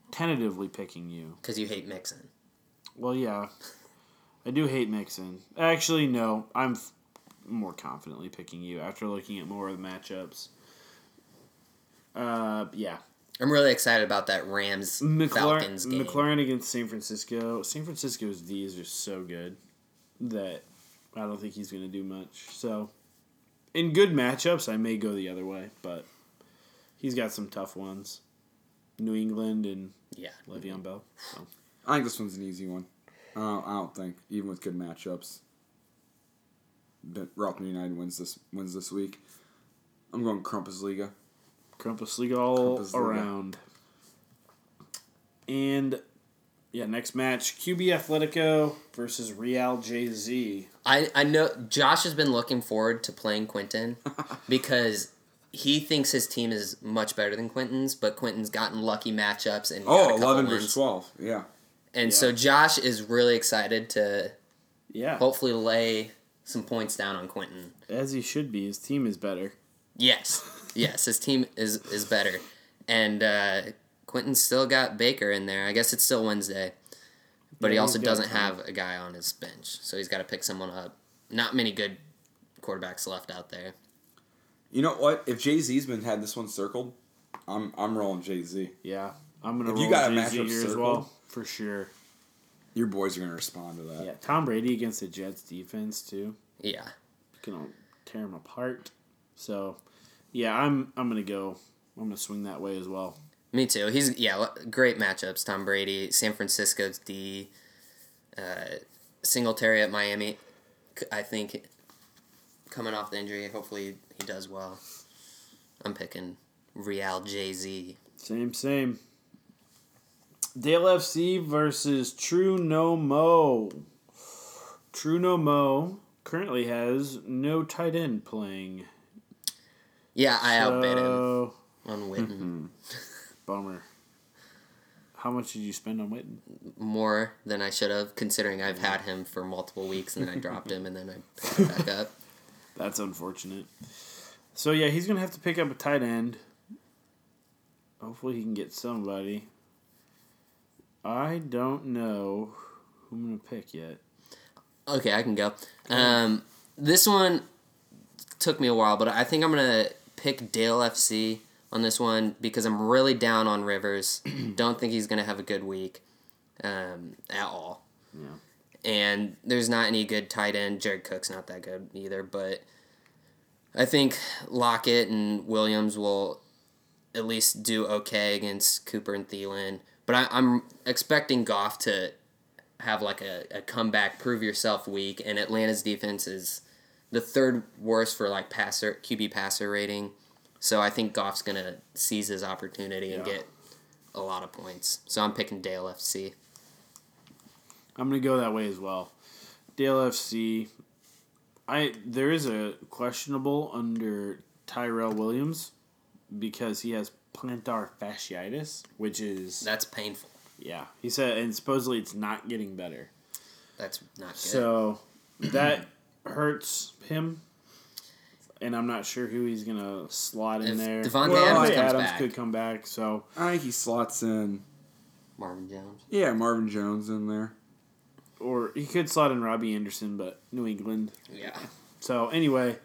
Tentatively picking you.
Because you hate Mixon.
Well yeah. I do hate Mixon. Actually no, I'm more confidently picking you after looking at more of the matchups. Uh yeah.
I'm really excited about that Rams
McLaurin,
Falcons game.
McLaurin against San Francisco. San Francisco's D is just so good that I don't think he's going to do much. So, in good matchups, I may go the other way, but he's got some tough ones. New England and
Yeah.
Le'Veon Bell. So.
I think this one's an easy one. Uh, I don't think even with good matchups. But Rockman United wins this wins this week. I'm going Crumpus Liga.
Krampus League all
Krampus Liga.
around. And yeah, next match QB Atletico versus Real JZ.
I, I know Josh has been looking forward to playing Quentin (laughs) because he thinks his team is much better than Quentin's, but Quentin's gotten lucky matchups and oh, got a
Oh,
couple
11
wins.
versus 12. Yeah.
And so Josh is really excited to
Yeah,
hopefully lay some points down on Quentin.
as he should be. His team is better.
Yes, yes, his team is is better, and uh, Quentin's still got Baker in there. I guess it's still Wednesday, but he
Yeah,
also
he's got
doesn't
time.
have a guy on his bench, so he's got to pick someone up. Not many good quarterbacks left out there.
You know what? If Jay Z's been had this one circled, I'm I'm rolling Jay Z.
Yeah, I'm gonna
If
roll
you got a
Jay-Z
matchup
here as well for sure.
Your boys are gonna respond to that.
Yeah, Tom Brady against the Jets defense too,
Yeah,
gonna tear him apart. So, yeah, I'm I'm gonna go. I'm gonna swing that way as well.
me too. He's yeah, great matchups. Tom Brady, San Francisco's D, uh, Singletary at Miami. I think coming off the injury, hopefully he does well. I'm picking Real Jay Z.
Same, same. Dale FC versus True No Mo. True No Mo currently has no tight end playing.
Yeah, I outbid him on Witten mm-hmm. (laughs)
bummer. How much did you spend on Witten?
more than I should have, considering I've had him for multiple weeks and then I dropped him and then I picked him back up. (laughs)
That's unfortunate. So yeah, he's gonna have to pick up a tight end. Hopefully he can get somebody. I don't know who I'm gonna pick yet.
Okay, I can go. Um, this one took me a while, but I think I'm gonna pick Dale FC on this one because I'm really down on Rivers. (clears throat) Don't think he's gonna have a good week um, at all.
Yeah.
And there's not any good tight end. Jared Cook's not that good either, but I think Lockett and Williams will at least do okay against Cooper and Thielen. But I, I'm expecting Goff to have like a, a comeback, prove yourself week, and Atlanta's defense is the third worst for like passer QB passer rating. So I think Goff's gonna seize his opportunity and get a lot of points. So I'm picking Dale FC.
I'm gonna go that way as well. Dale FC. I there is a questionable under Tyrell Williams because he has plantar fasciitis, which is
That's painful.
yeah. He said, and supposedly it's not getting better.
That's not good.
So that hurts him, and I'm not sure who he's gonna slot in
If
there.
Davante
Well,
Adams comes
Adams
back.
could come back. So
I think he slots in.
Marvin Jones.
Yeah, Marvin Jones in there.
or he could slot in Robby Anderson, but New England.
Yeah.
So anyway,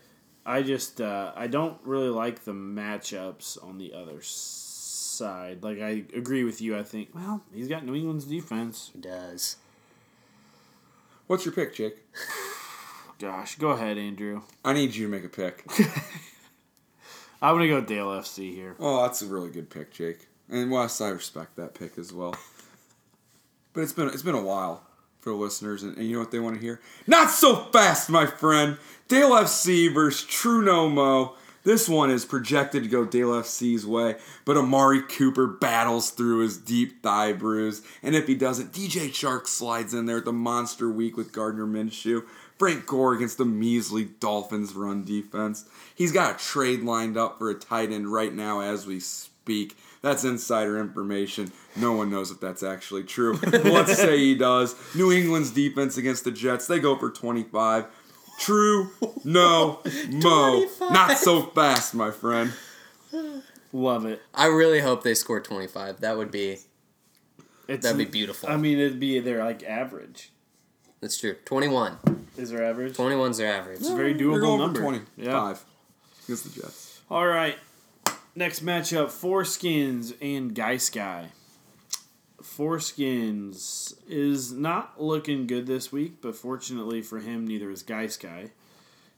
I just uh, I don't really like the matchups on the other side. Like I agree with you. I think well he's got New England's defense.
He does.
What's your pick, Jake?
Gosh, go ahead, Andrew.
I need you to make a pick. (laughs)
I'm gonna go Dale FC here.
Oh, that's a really good pick, Jake. And Wes, I respect that pick as well. But it's been it's been a while for listeners, and, and you know what they want to hear? Not so fast, my friend. Dale FC versus True No Mo. This one is projected to go Dale FC's way, but Amari Cooper battles through his deep thigh bruise, and if he doesn't, DJ Chark slides in there at the monster week with Gardner Minshew. Frank Gore against the measly Dolphins run defense. He's got a trade lined up for a tight end right now as we speak. That's insider information. No one knows if that's actually true. Let's say he does. New England's defense against the Jets, they go for 25. True, no, (laughs) mo.
25.
Not so fast, my friend.
Love it.
I really hope they score 25. That would be
It's,
that'd be beautiful.
I mean, it'd be their like average.
That's true. 21.
Is their average?
21's their average.
It's a very
You're
doable
going
number.
for 25
Yeah.
against the Jets.
All right. Next matchup: Foreskins and Guy Sky. Foreskins is not looking good this week, but fortunately for him, neither is Guy Sky.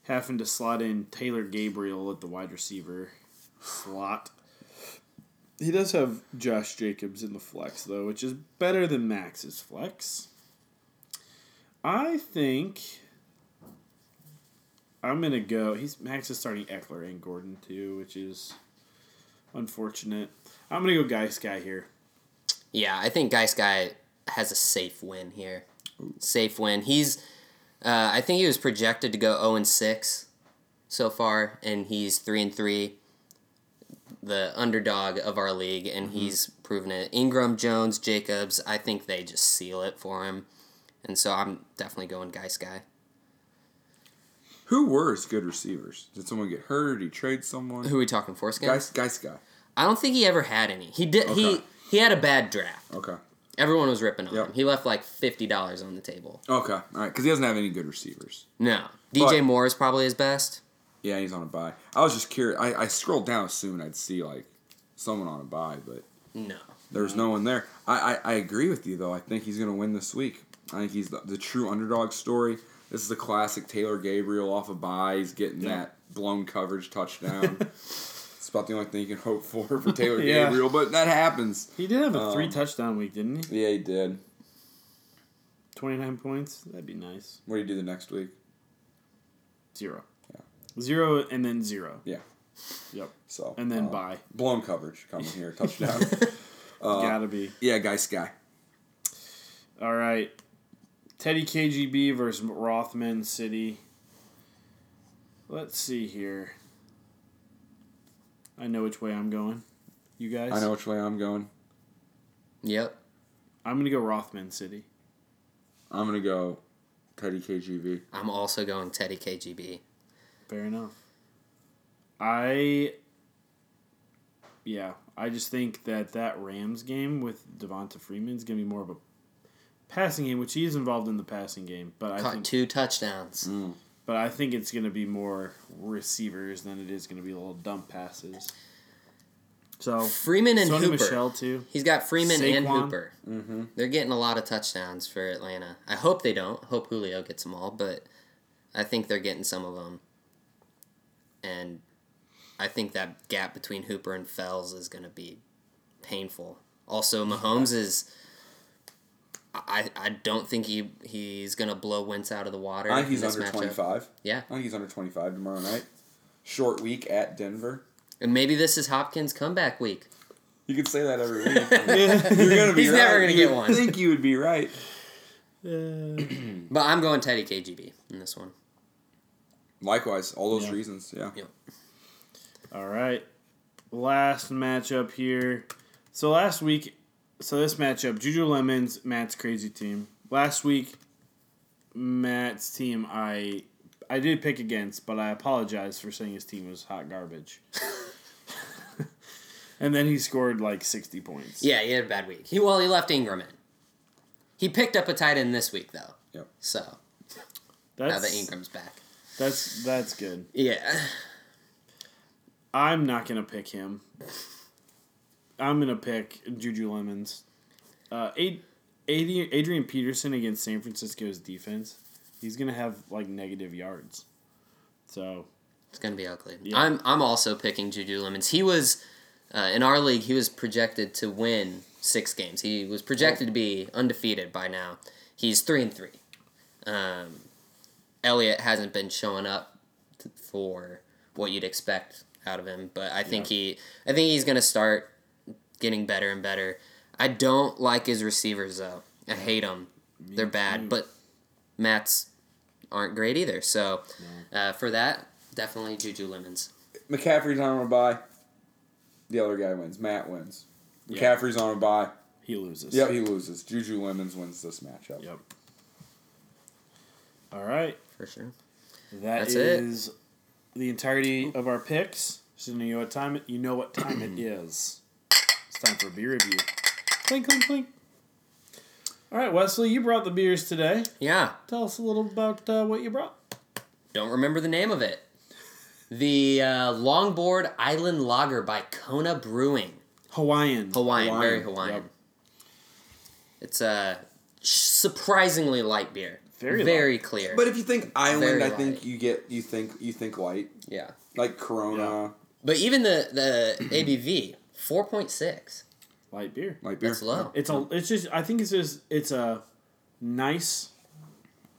Having to slot in Taylor Gabriel at the wide receiver slot. He does have Josh Jacobs in the flex though, which is better than Max's flex. I think I'm gonna go. He's Max is starting Ekeler and Gordon too, which is unfortunate. I'm gonna go Geist Guy here.
Yeah, I think Geist Guy has a safe win here. Safe win. He's, uh, I think he was projected to go zero and six, so far, and he's three and three. The underdog of our league, and he's proven it. Ingram, Jones, Jacobs. I think they just seal it for him, and so I'm definitely going Geist Guy.
Who were his good receivers? Did someone get hurt? Did he trade someone?
Who are we talking?
Guys, guys, guy.
I don't think he ever had any. He did. He
Okay.
he had a bad draft.
Okay.
Everyone was ripping on
Yep.
him. He left like fifty dollars on the table.
Okay. All right. Because he doesn't have any good receivers.
No, DJ
But-
Moore is probably his best.
Yeah, he's on a bye. I was just curious. I, I scrolled down assuming I'd see like someone on a bye, but
No.
there's no one there. I, I, I agree with you though. I think he's gonna win this week. I think he's the, the true underdog story. This is a classic Taylor Gabriel off a bye. He's getting
Yeah.
that blown coverage touchdown. (laughs) it's about the only thing you can hope for for (laughs) Taylor
Yeah.
Gabriel, but that happens.
He did have a three
Um,
touchdown week, didn't he?
Yeah, he did.
Twenty nine points. That'd be nice.
What do you do the next week?
Zero.
Yeah.
Zero and then zero.
Yeah.
Yep.
So
And then
uh,
bye.
blown coverage coming here (laughs) touchdown. uh,
Gotta be.
yeah, guy Sky.
All right. Teddy KGB versus Rothman City. Let's see here. I know which way I'm going. You guys?
I know which way I'm going.
Yep.
I'm going to go Rothman City.
I'm gonna go Teddy KGB.
I'm also going Teddy KGB.
Fair enough. I. Yeah, I just think that that Rams game with Devonta Freeman is going to be more of a passing game, which he is involved in the passing game. But I
Caught
think,
two touchdowns.
Mm.
but I think it's going to be more receivers than it is going to be little dump passes. So
Freeman and
Sony
Hooper.
Michelle too.
He's got Freeman and Hooper.
Mm-hmm.
They're getting a lot of touchdowns for Atlanta. I hope they don't. Hope Julio gets them all, but I think they're getting some of them. And I think that gap between Hooper and Fells is going to be painful. Also, Mahomes is. I, I don't think he he's gonna blow Wentz out of the water.
I think he's
in this
under 25.
Yeah,
I think he's under 25 tomorrow night. Short week at Denver.
and maybe this is Hopkins' comeback week.
You could say that every week. (laughs) You're gonna be
He's
right.
never gonna
You
get
would
one.
Think you would be right. (clears throat)
But I'm going Teddy KGB in this one.
Likewise, all those
Yeah.
reasons. Yeah.
Yeah.
All right. Last matchup here. So last week, so this matchup, Juju Lemons, Matt's crazy team. Last week, Matt's team, I I did pick against, but I apologize for saying his team was hot garbage. (laughs) and then he scored like sixty points.
Yeah, he had a bad week. He well, he left Ingram in. He picked up a tight end this week though.
Yep.
So
that's
now that Ingram's back.
that's that's good.
Yeah.
I'm not gonna pick him. I'm gonna pick Juju Lemons. Uh, Ad- Adrian, Adrian Peterson against San Francisco's defense. He's gonna have like negative yards. So
It's gonna be ugly.
Yeah.
I'm I'm also picking Juju Lemons. He was uh, in our league. He was projected to win six games. He was projected to be undefeated by now. He's three and three. Um, Elliott hasn't been showing up for what you'd expect out of him, but I think he I think he's gonna start getting better and better. I don't like his receivers though. I hate them. They're bad,
too.
but Matt's aren't great either. So uh, for that, definitely Juju Lemons.
McCaffrey's on a bye. The other guy wins. Matt wins.
Yeah.
McCaffrey's on a bye.
he loses.
Yep, he loses. Juju Lemons wins this matchup.
Yep. All right.
For sure.
That
That's it.
is the entirety of our picks. So you know what time it you know what time it is. It's time for a beer review. Clink clink clink. All right, Wesley, you brought the beers today.
Yeah.
Tell us a little about uh, what you brought.
Don't remember the name of it. The uh, Longboard Island Lager by Kona Brewing.
Hawaiian.
Hawaiian,
Hawaiian,
very Hawaiian.
yep.
It's a surprisingly light beer.
Very
very
light.
clear.
But if you think island,
Very
I think
light.
you get you think you think light,
yeah.
like Corona,
But even the the ABV four point six.
Light beer.
light beer.
That's low.
It's a. It's just. I think it's just. It's a nice,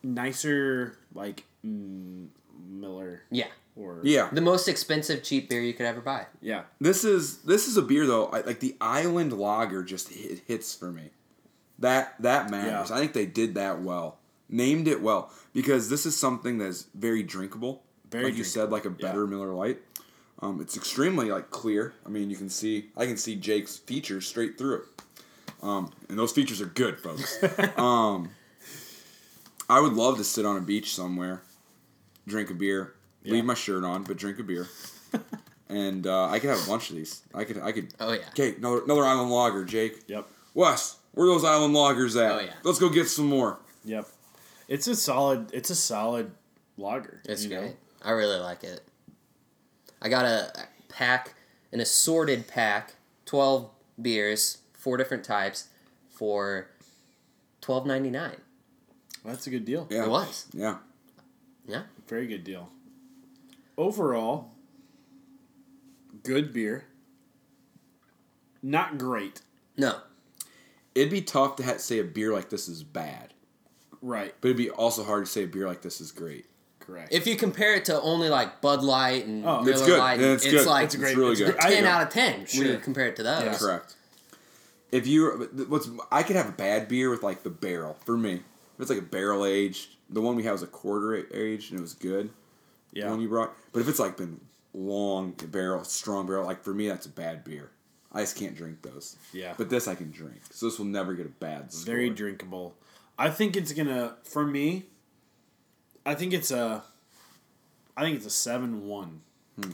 nicer like mm, Miller
Yeah.
or
Yeah,
The most expensive cheap beer you could ever buy.
yeah.
this is this is a beer though. I, like the island lager just hit, hits for me. That that matters.
Yeah.
I think they did that well. Named it well because this is something that's very drinkable.
Very
like you said, like a
drinkable, yeah.
better Miller Lite. Um, it's extremely like clear. I mean, you can see I can see Jake's features straight through it. Um, and those features are good, folks. (laughs) um, I would love to sit on a beach somewhere, drink a beer,
Yeah.
leave my shirt on, but drink a beer, (laughs) and uh, I could have a bunch of these. I could, I could.
Oh yeah.
Okay, another another island logger, Jake.
Yep.
Wes, where are those island loggers at?
Oh, yeah.
Let's go get some more.
Yep. It's a solid. It's a solid lager.
It's
you know?
great. I really like it. I got a pack, an assorted pack, twelve beers, four different types, for twelve ninety nine.
That's a good deal.
Yeah.
It was.
Yeah.
Yeah.
Very good deal. Overall, good beer. Not great.
No.
It'd be tough to ha- say a beer like this is bad,
Right.
but it'd be also hard to say a beer like this is great.
Correct.
If you compare it to only like Bud Light and
Oh,
Miller
It's good.
Lite,
Yeah, it's
it's
good.
like
It's a great-
really
it's a
good.
great- I-
ten out of ten when you compare it to those.
Yeah.
Correct. If you what's I could have a bad beer with like the barrel for me. If it's like a barrel aged, the one we had was a quarter aged and it was good. The
yeah.
one you brought, but if it's like been long barrel, strong barrel, like for me that's a bad beer. I just can't drink those.
Yeah.
But this I can drink, so this will never get a bad score.
Very drinkable. I think it's gonna for me. I think it's a. I think it's a seven one. Hmm.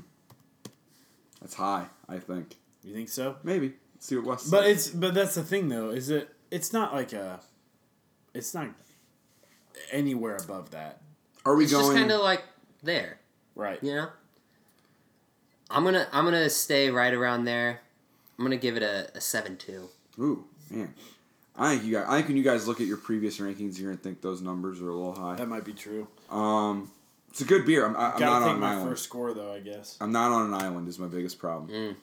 That's high. I think
You think so?
maybe. Let's see what Wes.
But
says.
it's but that's the thing though is it it's not like a. It's not anywhere above that.
are we going
It's just kind of like there,
Right.
you know. I'm gonna I'm gonna stay right around there. I'm gonna give it a, a seven two.
Ooh man, I think you guys. I think when you guys look at your previous rankings, you're gonna think those numbers are a little high.
That might be true.
Um, it's a good beer. I'm, I- I'm not
take
on an
my
island.
first score though. I guess.
I'm not on an island. Is my biggest problem.
Mm.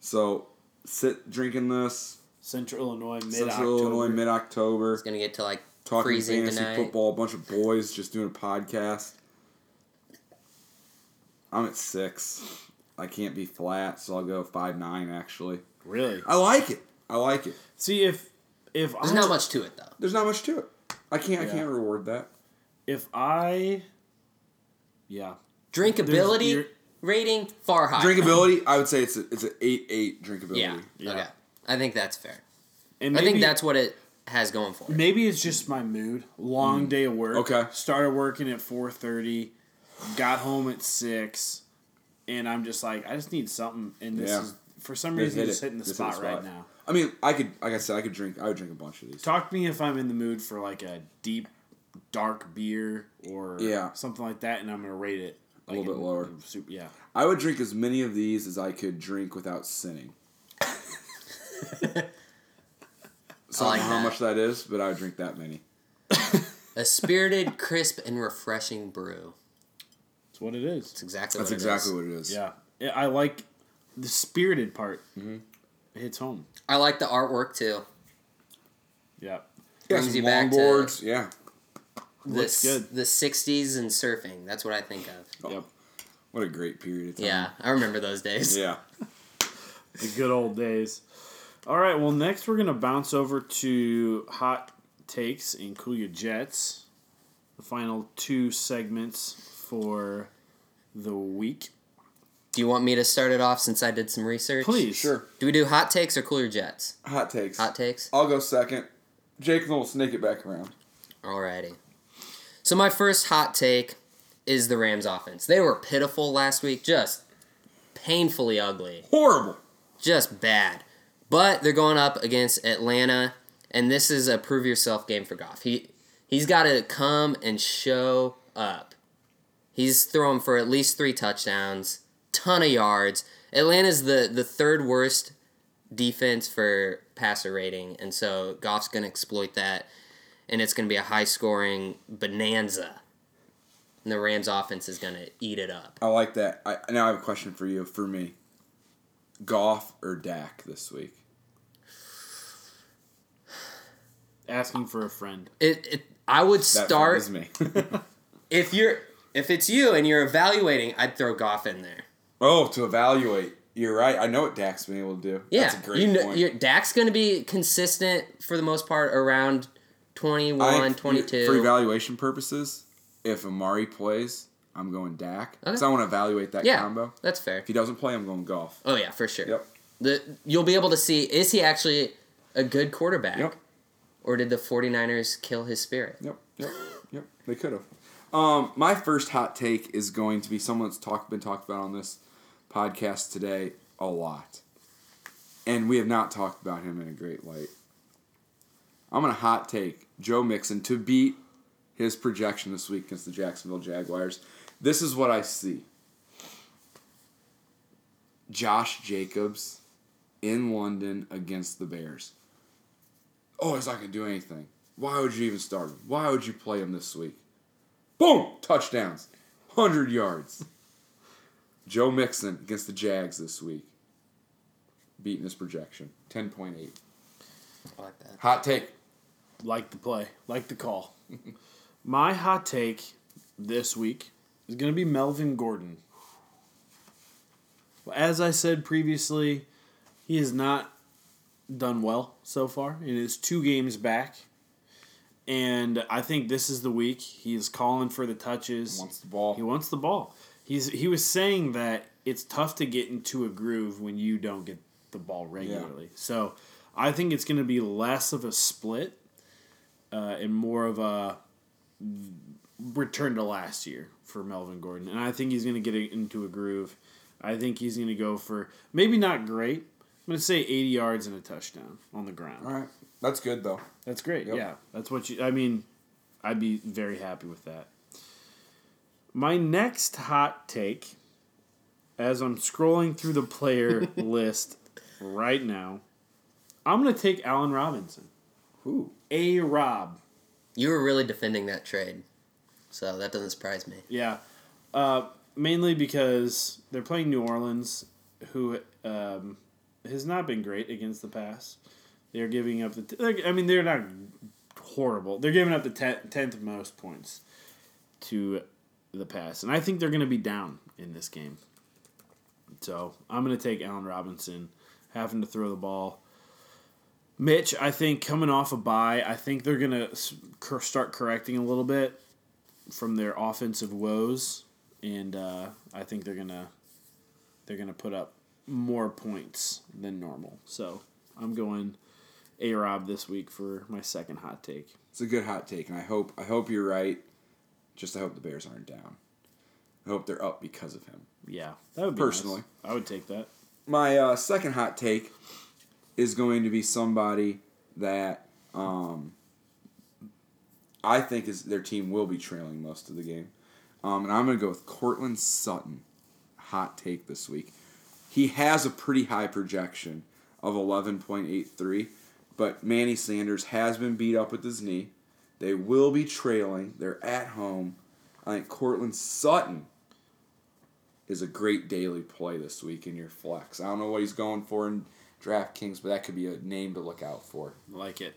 So sit drinking this
Central Illinois mid October.
Central Illinois mid October,
It's gonna get to like
talking
freezing
fantasy
tonight.
football. A bunch of boys just doing a podcast. I'm at six. I can't be flat, so I'll go five nine. Actually,
Really?
I like it. I like it.
See if if
There's
I
not much to it though.
There's not much to it. I can't. I can't reward that.
if I yeah
Drinkability rating far higher.
Drinkability, (laughs) I would say it's a, it's an eight eight drinkability.
Yeah.
Yeah.
Okay. I think that's fair.
And
I think that's what it has going for it.
Maybe it's just my mood. Long mm. day of work.
Okay.
Started working at four thirty, got home at six, and I'm just like, I just need something. And this
Yeah.
is for some reason just hitting the
Just hit the
spot right
spot.
now.
I mean, I could, like I said, I could drink. I would drink a bunch of these.
Talk to me if I'm in the mood for like a deep, dark beer or
Yeah.
something like that, and I'm gonna rate it
A little
like,
bit
in-
lower.
in Super, yeah.
I would drink as many of these as I could drink without sinning. (laughs) So I
like
don't know how much that is, but I would drink that many.
A spirited, crisp, and refreshing brew.
That's what it is.
That's exactly
That's
what
exactly
it is.
what it is.
Yeah. Yeah, I like the spirited part.
Mm-hmm.
It hits home.
I like the artwork too.
Yeah.
Yeah,
Brings you back to-
longboards. Yeah.
Looks
the,
good.
The 60s and surfing. That's what I think of.
Oh,
Yep.
What a great period of time.
Yeah, I remember those days.
Yeah. (laughs)
The good old days. All right, well, next we're going to bounce over to hot takes and Cool Your Jets. The final two segments for the week.
Do you want me to start it off since I did some research?
Please.
Sure.
Do we do hot takes or cooler jets?
Hot takes.
Hot takes?
I'll go second. Jake will snake it back around.
Alrighty. So my first hot take is the Rams offense. They were pitiful last week, just painfully ugly.
Horrible.
Just bad. But they're going up against Atlanta, and this is a prove yourself game for Goff. He he's got to come and show up. He's throwing for at least three touchdowns, ton of yards. Atlanta's the the third worst defense for passer rating, and so Goff's going to exploit that, and it's going to be a high scoring bonanza. And the Rams offense is going to eat it up.
I like that. I now I have a question for you. For me, Goff or Dak this week?
Asking for a friend.
It, it I would
That
start
is me. (laughs)
if you're if it's you and you're evaluating, I'd throw Goff in there.
Oh, to evaluate. You're right. I know what Dak's been able to do.
Yeah,
That's a great
you know,
point.
You're, Dak's going to be consistent for the most part around 21,
I
22.
For evaluation purposes, if Amari plays, I'm going Dak. Because
Okay.
I want to evaluate that
yeah,
combo.
that's fair.
If he doesn't play, I'm going Goff.
Oh yeah, for sure.
Yep.
The you'll be able to see is he actually a good quarterback
Yep.
or did the 49ers kill his spirit?
Yep. Yep. Yep. They could have. Um, my first hot take is going to be someone that's talk, been talked about on this podcast today a lot. And we have not talked about him in a great light. I'm going to hot take Joe Mixon to beat his projection this week against the Jacksonville Jaguars. This is what I see Josh Jacobs in London against the Bears. Oh, he's not going to do anything. Why would you even start him? Why would you play him this week? Boom! Touchdowns. 100 yards. Joe Mixon against the Jags this week. Beating his projection. 10.8.
I like that.
Hot take.
Like the play. Like the call. (laughs) My hot take this week is going to be Melvin Gordon. As I said previously, he has not done well so far in his two games back. And I think this is the week. He is calling for the touches.
Wants the ball.
He wants the ball. He's he was saying that it's tough to get into a groove when you don't get the ball regularly. So I think it's going to be less of a split uh, and more of a return to last year for Melvin Gordon. And I think he's going to get into a groove. I think he's going to go for maybe not great. I'm going to say 80 yards and a touchdown on the ground.
All right. That's good, though.
That's great.
Yep.
Yeah, that's what you. I mean, I'd be very happy with that. My next hot take, as I'm scrolling through the player (laughs) list right now, I'm gonna take Allen Robinson.
Who?
A Rob.
You were really defending that trade. So that doesn't surprise me.
Yeah, uh, mainly because they're playing New Orleans, who um, has not been great against the pass. They're giving up the. T- I mean, they're not horrible. They're giving up the te- tenth most points to the pass, and I think they're going to be down in this game. So I'm going to take Allen Robinson having to throw the ball. Mitch, I think coming off a bye, I think they're going to start correcting a little bit from their offensive woes and uh, I think they're gonna they're gonna put up more points than normal. So I'm going a Rob this week for my second hot take.
It's a good hot take, and I hope I hope you're right. Just I hope the Bears aren't down. I hope they're up because of him.
Yeah, that would be
Personally.
nice. I would take that.
My uh, second hot take is going to be somebody that um, I think is their team will be trailing most of the game, um, and I'm going to go with Courtland Sutton. Hot take this week. He has a pretty high projection of 11.83, but Manny Sanders has been beat up with his knee. They will be trailing. They're at home. I think Courtland Sutton is a great daily play this week in your flex. I don't know what he's going for in DraftKings, but that could be a name to look out for.
I like it.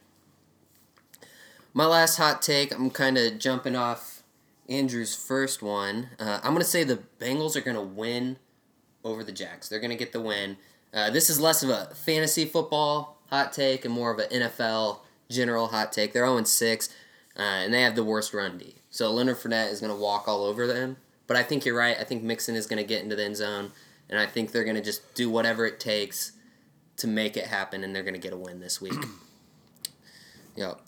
My last hot take, I'm kind of jumping off Andrew's first one. Uh, I'm going to say the Bengals are going to win over the Jacks. They're going to get the win. Uh, this is less of a fantasy football hot take and more of an NFL general hot take. They're 0 6, uh, and they have the worst run D. So Leonard Fournette is going to walk all over them. But I think you're right. I think Mixon is going to get into the end zone, and I think they're going to just do whatever it takes to make it happen, and they're going to get a win this week. (clears throat) yep.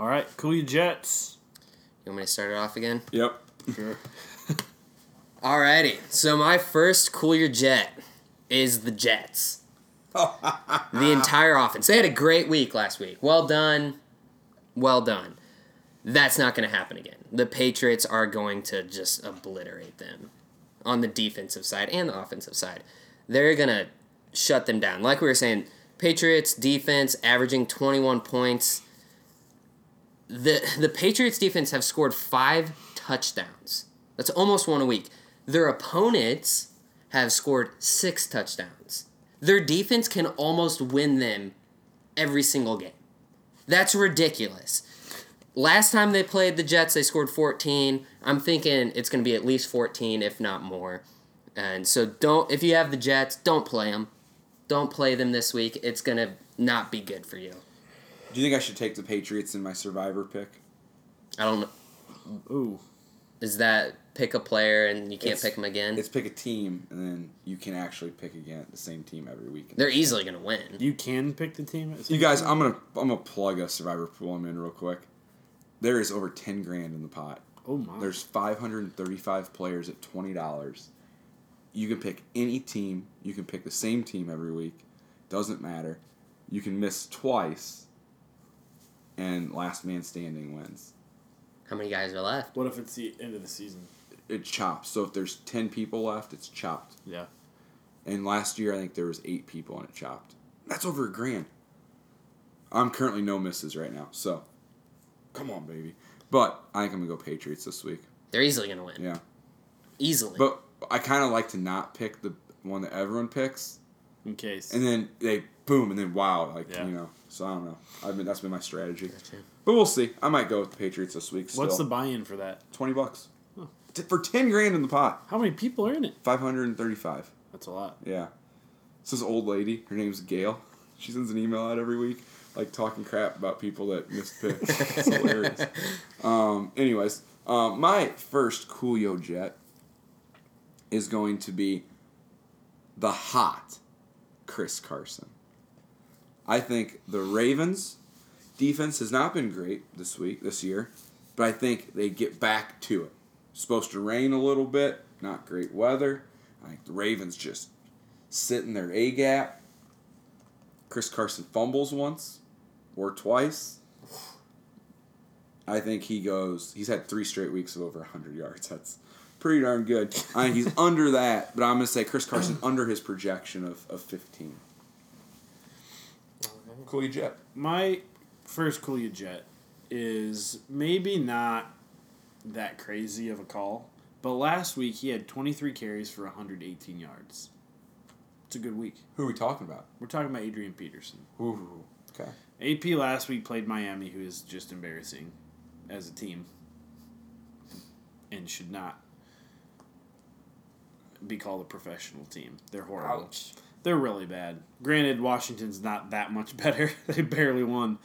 All right, cool you Jets.
You want me to start it off again?
Yep.
Sure. (laughs)
Alrighty. So my first cool your jet is the Jets. (laughs) the entire offense. They had a great week last week. Well done. Well done. That's not going to happen again. The Patriots are going to just obliterate them on the defensive side and the offensive side. They're going to shut them down. Like we were saying, Patriots defense averaging 21 points. The the Patriots defense have scored 5 touchdowns. That's almost one a week. Their opponents have scored 6 touchdowns. Their defense can almost win them every single game. That's ridiculous. Last time they played the Jets, they scored 14. I'm thinking it's going to be at least 14, if not more. And so don't if you have the Jets, don't play them. Don't play them this week. It's going to not be good for you.
Do you think I should take the Patriots in my survivor pick?
I don't know.
Ooh,
Is that pick a player and you can't
It's-
pick them again?
It's pick a team, and then you can actually pick again the same team every week.
They're easily going to win.
you can pick the team. at
You guys. I'm gonna I'm gonna plug a survivor pool I'm in real quick. There is over ten grand in the pot.
Oh my.
There's 535 players at twenty dollars. You can pick any team. You can pick the same team every week. Doesn't matter. You can miss twice, and last man standing wins.
How many guys are left?
What if it's the end of the season?
It chops. So if there's ten people left, it's chopped.
Yeah.
And last year, I think there was eight people and it chopped. That's over a grand. I'm currently no misses right now, so come on, baby. But I think I'm gonna go Patriots this week.
They're easily going to win.
Yeah,
Easily.
but I kind of like to not pick the one that everyone picks,
In case.
and then they boom, and then wow, like
Yeah.
you know. So I don't know. I've been that's been my strategy,
Gotcha.
but we'll see. I might go with the Patriots this week. Still.
What's the buy-in for that?
twenty bucks. T- for ten grand in the pot?
How many people are in it?
Five hundred and thirty-five.
That's a lot.
Yeah. It's this old lady. Her name's Gail. She sends an email out every week, like talking crap about people that missed (laughs) picks. it's hilarious. Um, anyways, um, my first Coolio Jet is going to be the hot Chris Carson. I think the Ravens defense has not been great this week, this year, but I think they get back to it. Supposed to rain a little bit, not great weather. I think the Ravens just sit in their A gap. Chris Carson fumbles once or twice. I think he goes. He's had three straight weeks of over 100 yards. That's pretty darn good. I think he's (laughs) under that, but I'm going to say Chris Carson under his projection of, of 15. Cool jet.
My first Coolio Jet is maybe not that crazy of a call, but last week he had 23 carries for 118 yards. It's a good week.
Who are we talking about?
We're talking about Adrian Peterson.
Ooh, okay.
AP last week played Miami, who is just embarrassing as a team and should not be called a professional team. They're horrible. They're really bad. Granted, Washington's not that much (laughs) better. they barely won.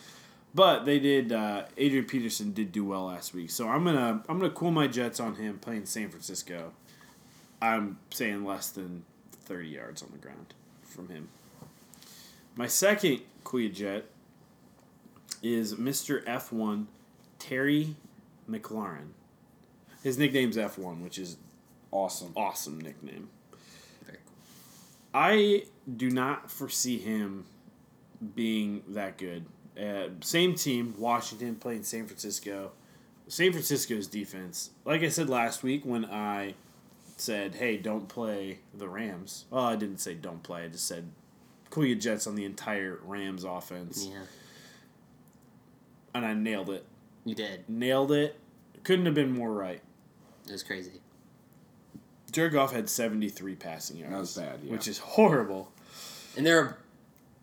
But they did. Uh, Adrian Peterson did do well last week, so I'm gonna I'm gonna cool my Jets on him playing San Francisco. I'm saying less than thirty yards on the ground from him. My second cool Jet is Mr. F1 Terry McLaurin. His nickname's F1, which is
Awesome.
awesome nickname.
Cool.
I do not foresee him being that good. Uh, same team, Washington playing San Francisco. San Francisco's defense, like I said last week when I said, hey, don't play the Rams. Well, I didn't say don't play, I just said cool your Jets on the entire Rams offense.
Yeah,
And I nailed it.
you did.
Nailed it. Couldn't have been more right.
It was crazy.
Jared Goff had 73 passing yards.
That was bad, yeah.
Which is horrible.
And they're a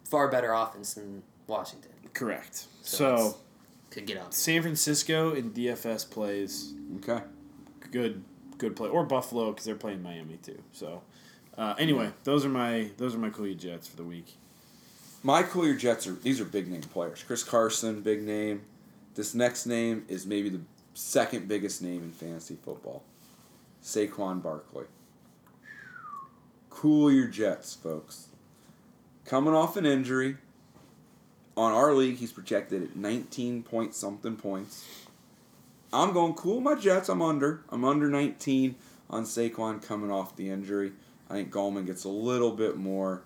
far better offense than Washington.
Correct.
So
so
Could get up.
San Francisco in DFS plays
Okay.
good good play or Buffalo because they're playing Miami too. So uh, anyway, those are my those are my cool Jets for the week.
My Coolier Jets are these are big name players. Chris Carson, big name. This next name is maybe the second biggest name in fantasy football. Saquon Barkley. Cool your Jets, folks. Coming off an injury. On our league, he's projected at 19 point something points. I'm going cool my Jets. I'm under. I'm under 19 on Saquon coming off the injury. I think Gallman gets a little bit more,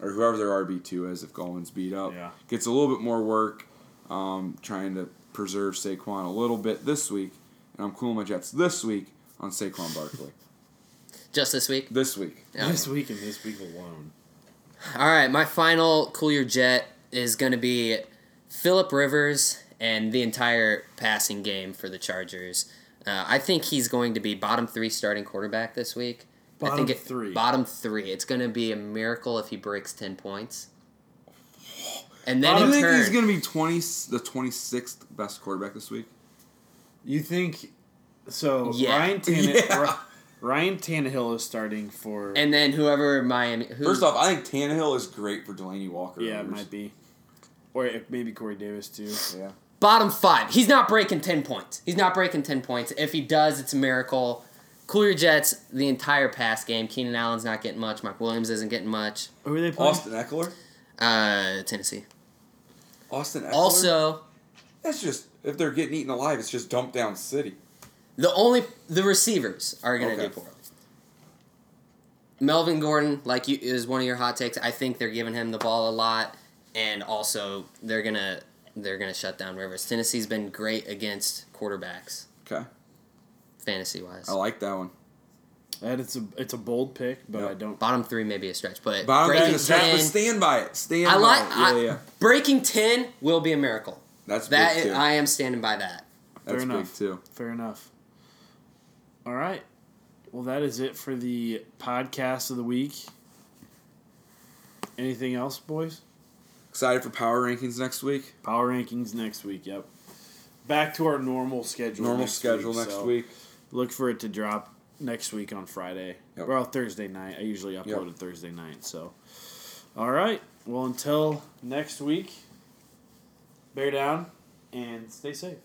or whoever their RB two is, if Gallman's beat up,
Yeah.
gets a little bit more work, um, trying to preserve Saquon a little bit this week. And I'm cool my Jets this week on Saquon Barkley. (laughs)
Just this week.
this week,
Yeah.
This week and this week alone.
All right, my final cool your jet is going to be Philip Rivers and the entire passing game for the Chargers. Uh, I think he's going to be bottom three starting quarterback this week. I
Bottom
think it,
three.
Bottom three. It's going to be a miracle if he breaks ten points. And then
I think
turn,
he's going to be 20, the 26th best quarterback this week.
You think so?
Yeah.
Ryan Tannehill. (laughs)
Yeah.
Ryan Tannehill is starting for.
and then whoever Miami. Who,
First off, I think Tannehill is great for Delanie Walker.
yeah, it might be, or maybe Corey Davis too.
Yeah.
Bottom five. He's not breaking 10 points. He's not breaking 10 points. If he does, it's a miracle. Cool your Jets, the entire pass game. Keenan Allen's not getting much. Mark Williams isn't getting much.
Who are they playing?
Austin Ekeler.
Uh, Tennessee.
Austin Ekeler.
Also,
that's just if they're getting eaten alive, it's just dump down city.
the only the receivers are going to
Okay.
do poorly. Melvin Gordon, like you, is one of your hot takes. I think they're giving him the ball a lot, and also they're gonna they're gonna shut down Rivers. Tennessee's been great against quarterbacks,
Okay,
fantasy wise.
I like that one.
That it's a it's a bold pick, but
Yep.
I don't.
Bottom three may be a stretch, but
But I'm
breaking
gonna stretch, but stand by it. Stand
I
by
like
it. Yeah,
I-
yeah.
breaking ten will be a miracle.
That's
That
big too.
I am standing by that.
That's
Fair
big
enough.
too.
Fair enough. All right. Well, that is it for the podcast of the week. Anything else, boys?
Excited for power rankings next week.
Power rankings next week. Yep. Back to our normal schedule.
Normal
next
schedule
week,
next
so
week.
Look for it to drop next week on Friday.
Yep.
Well, Thursday night. I usually
Yep.
upload it Thursday night. So, all right. Well, until next week, bear down and stay safe.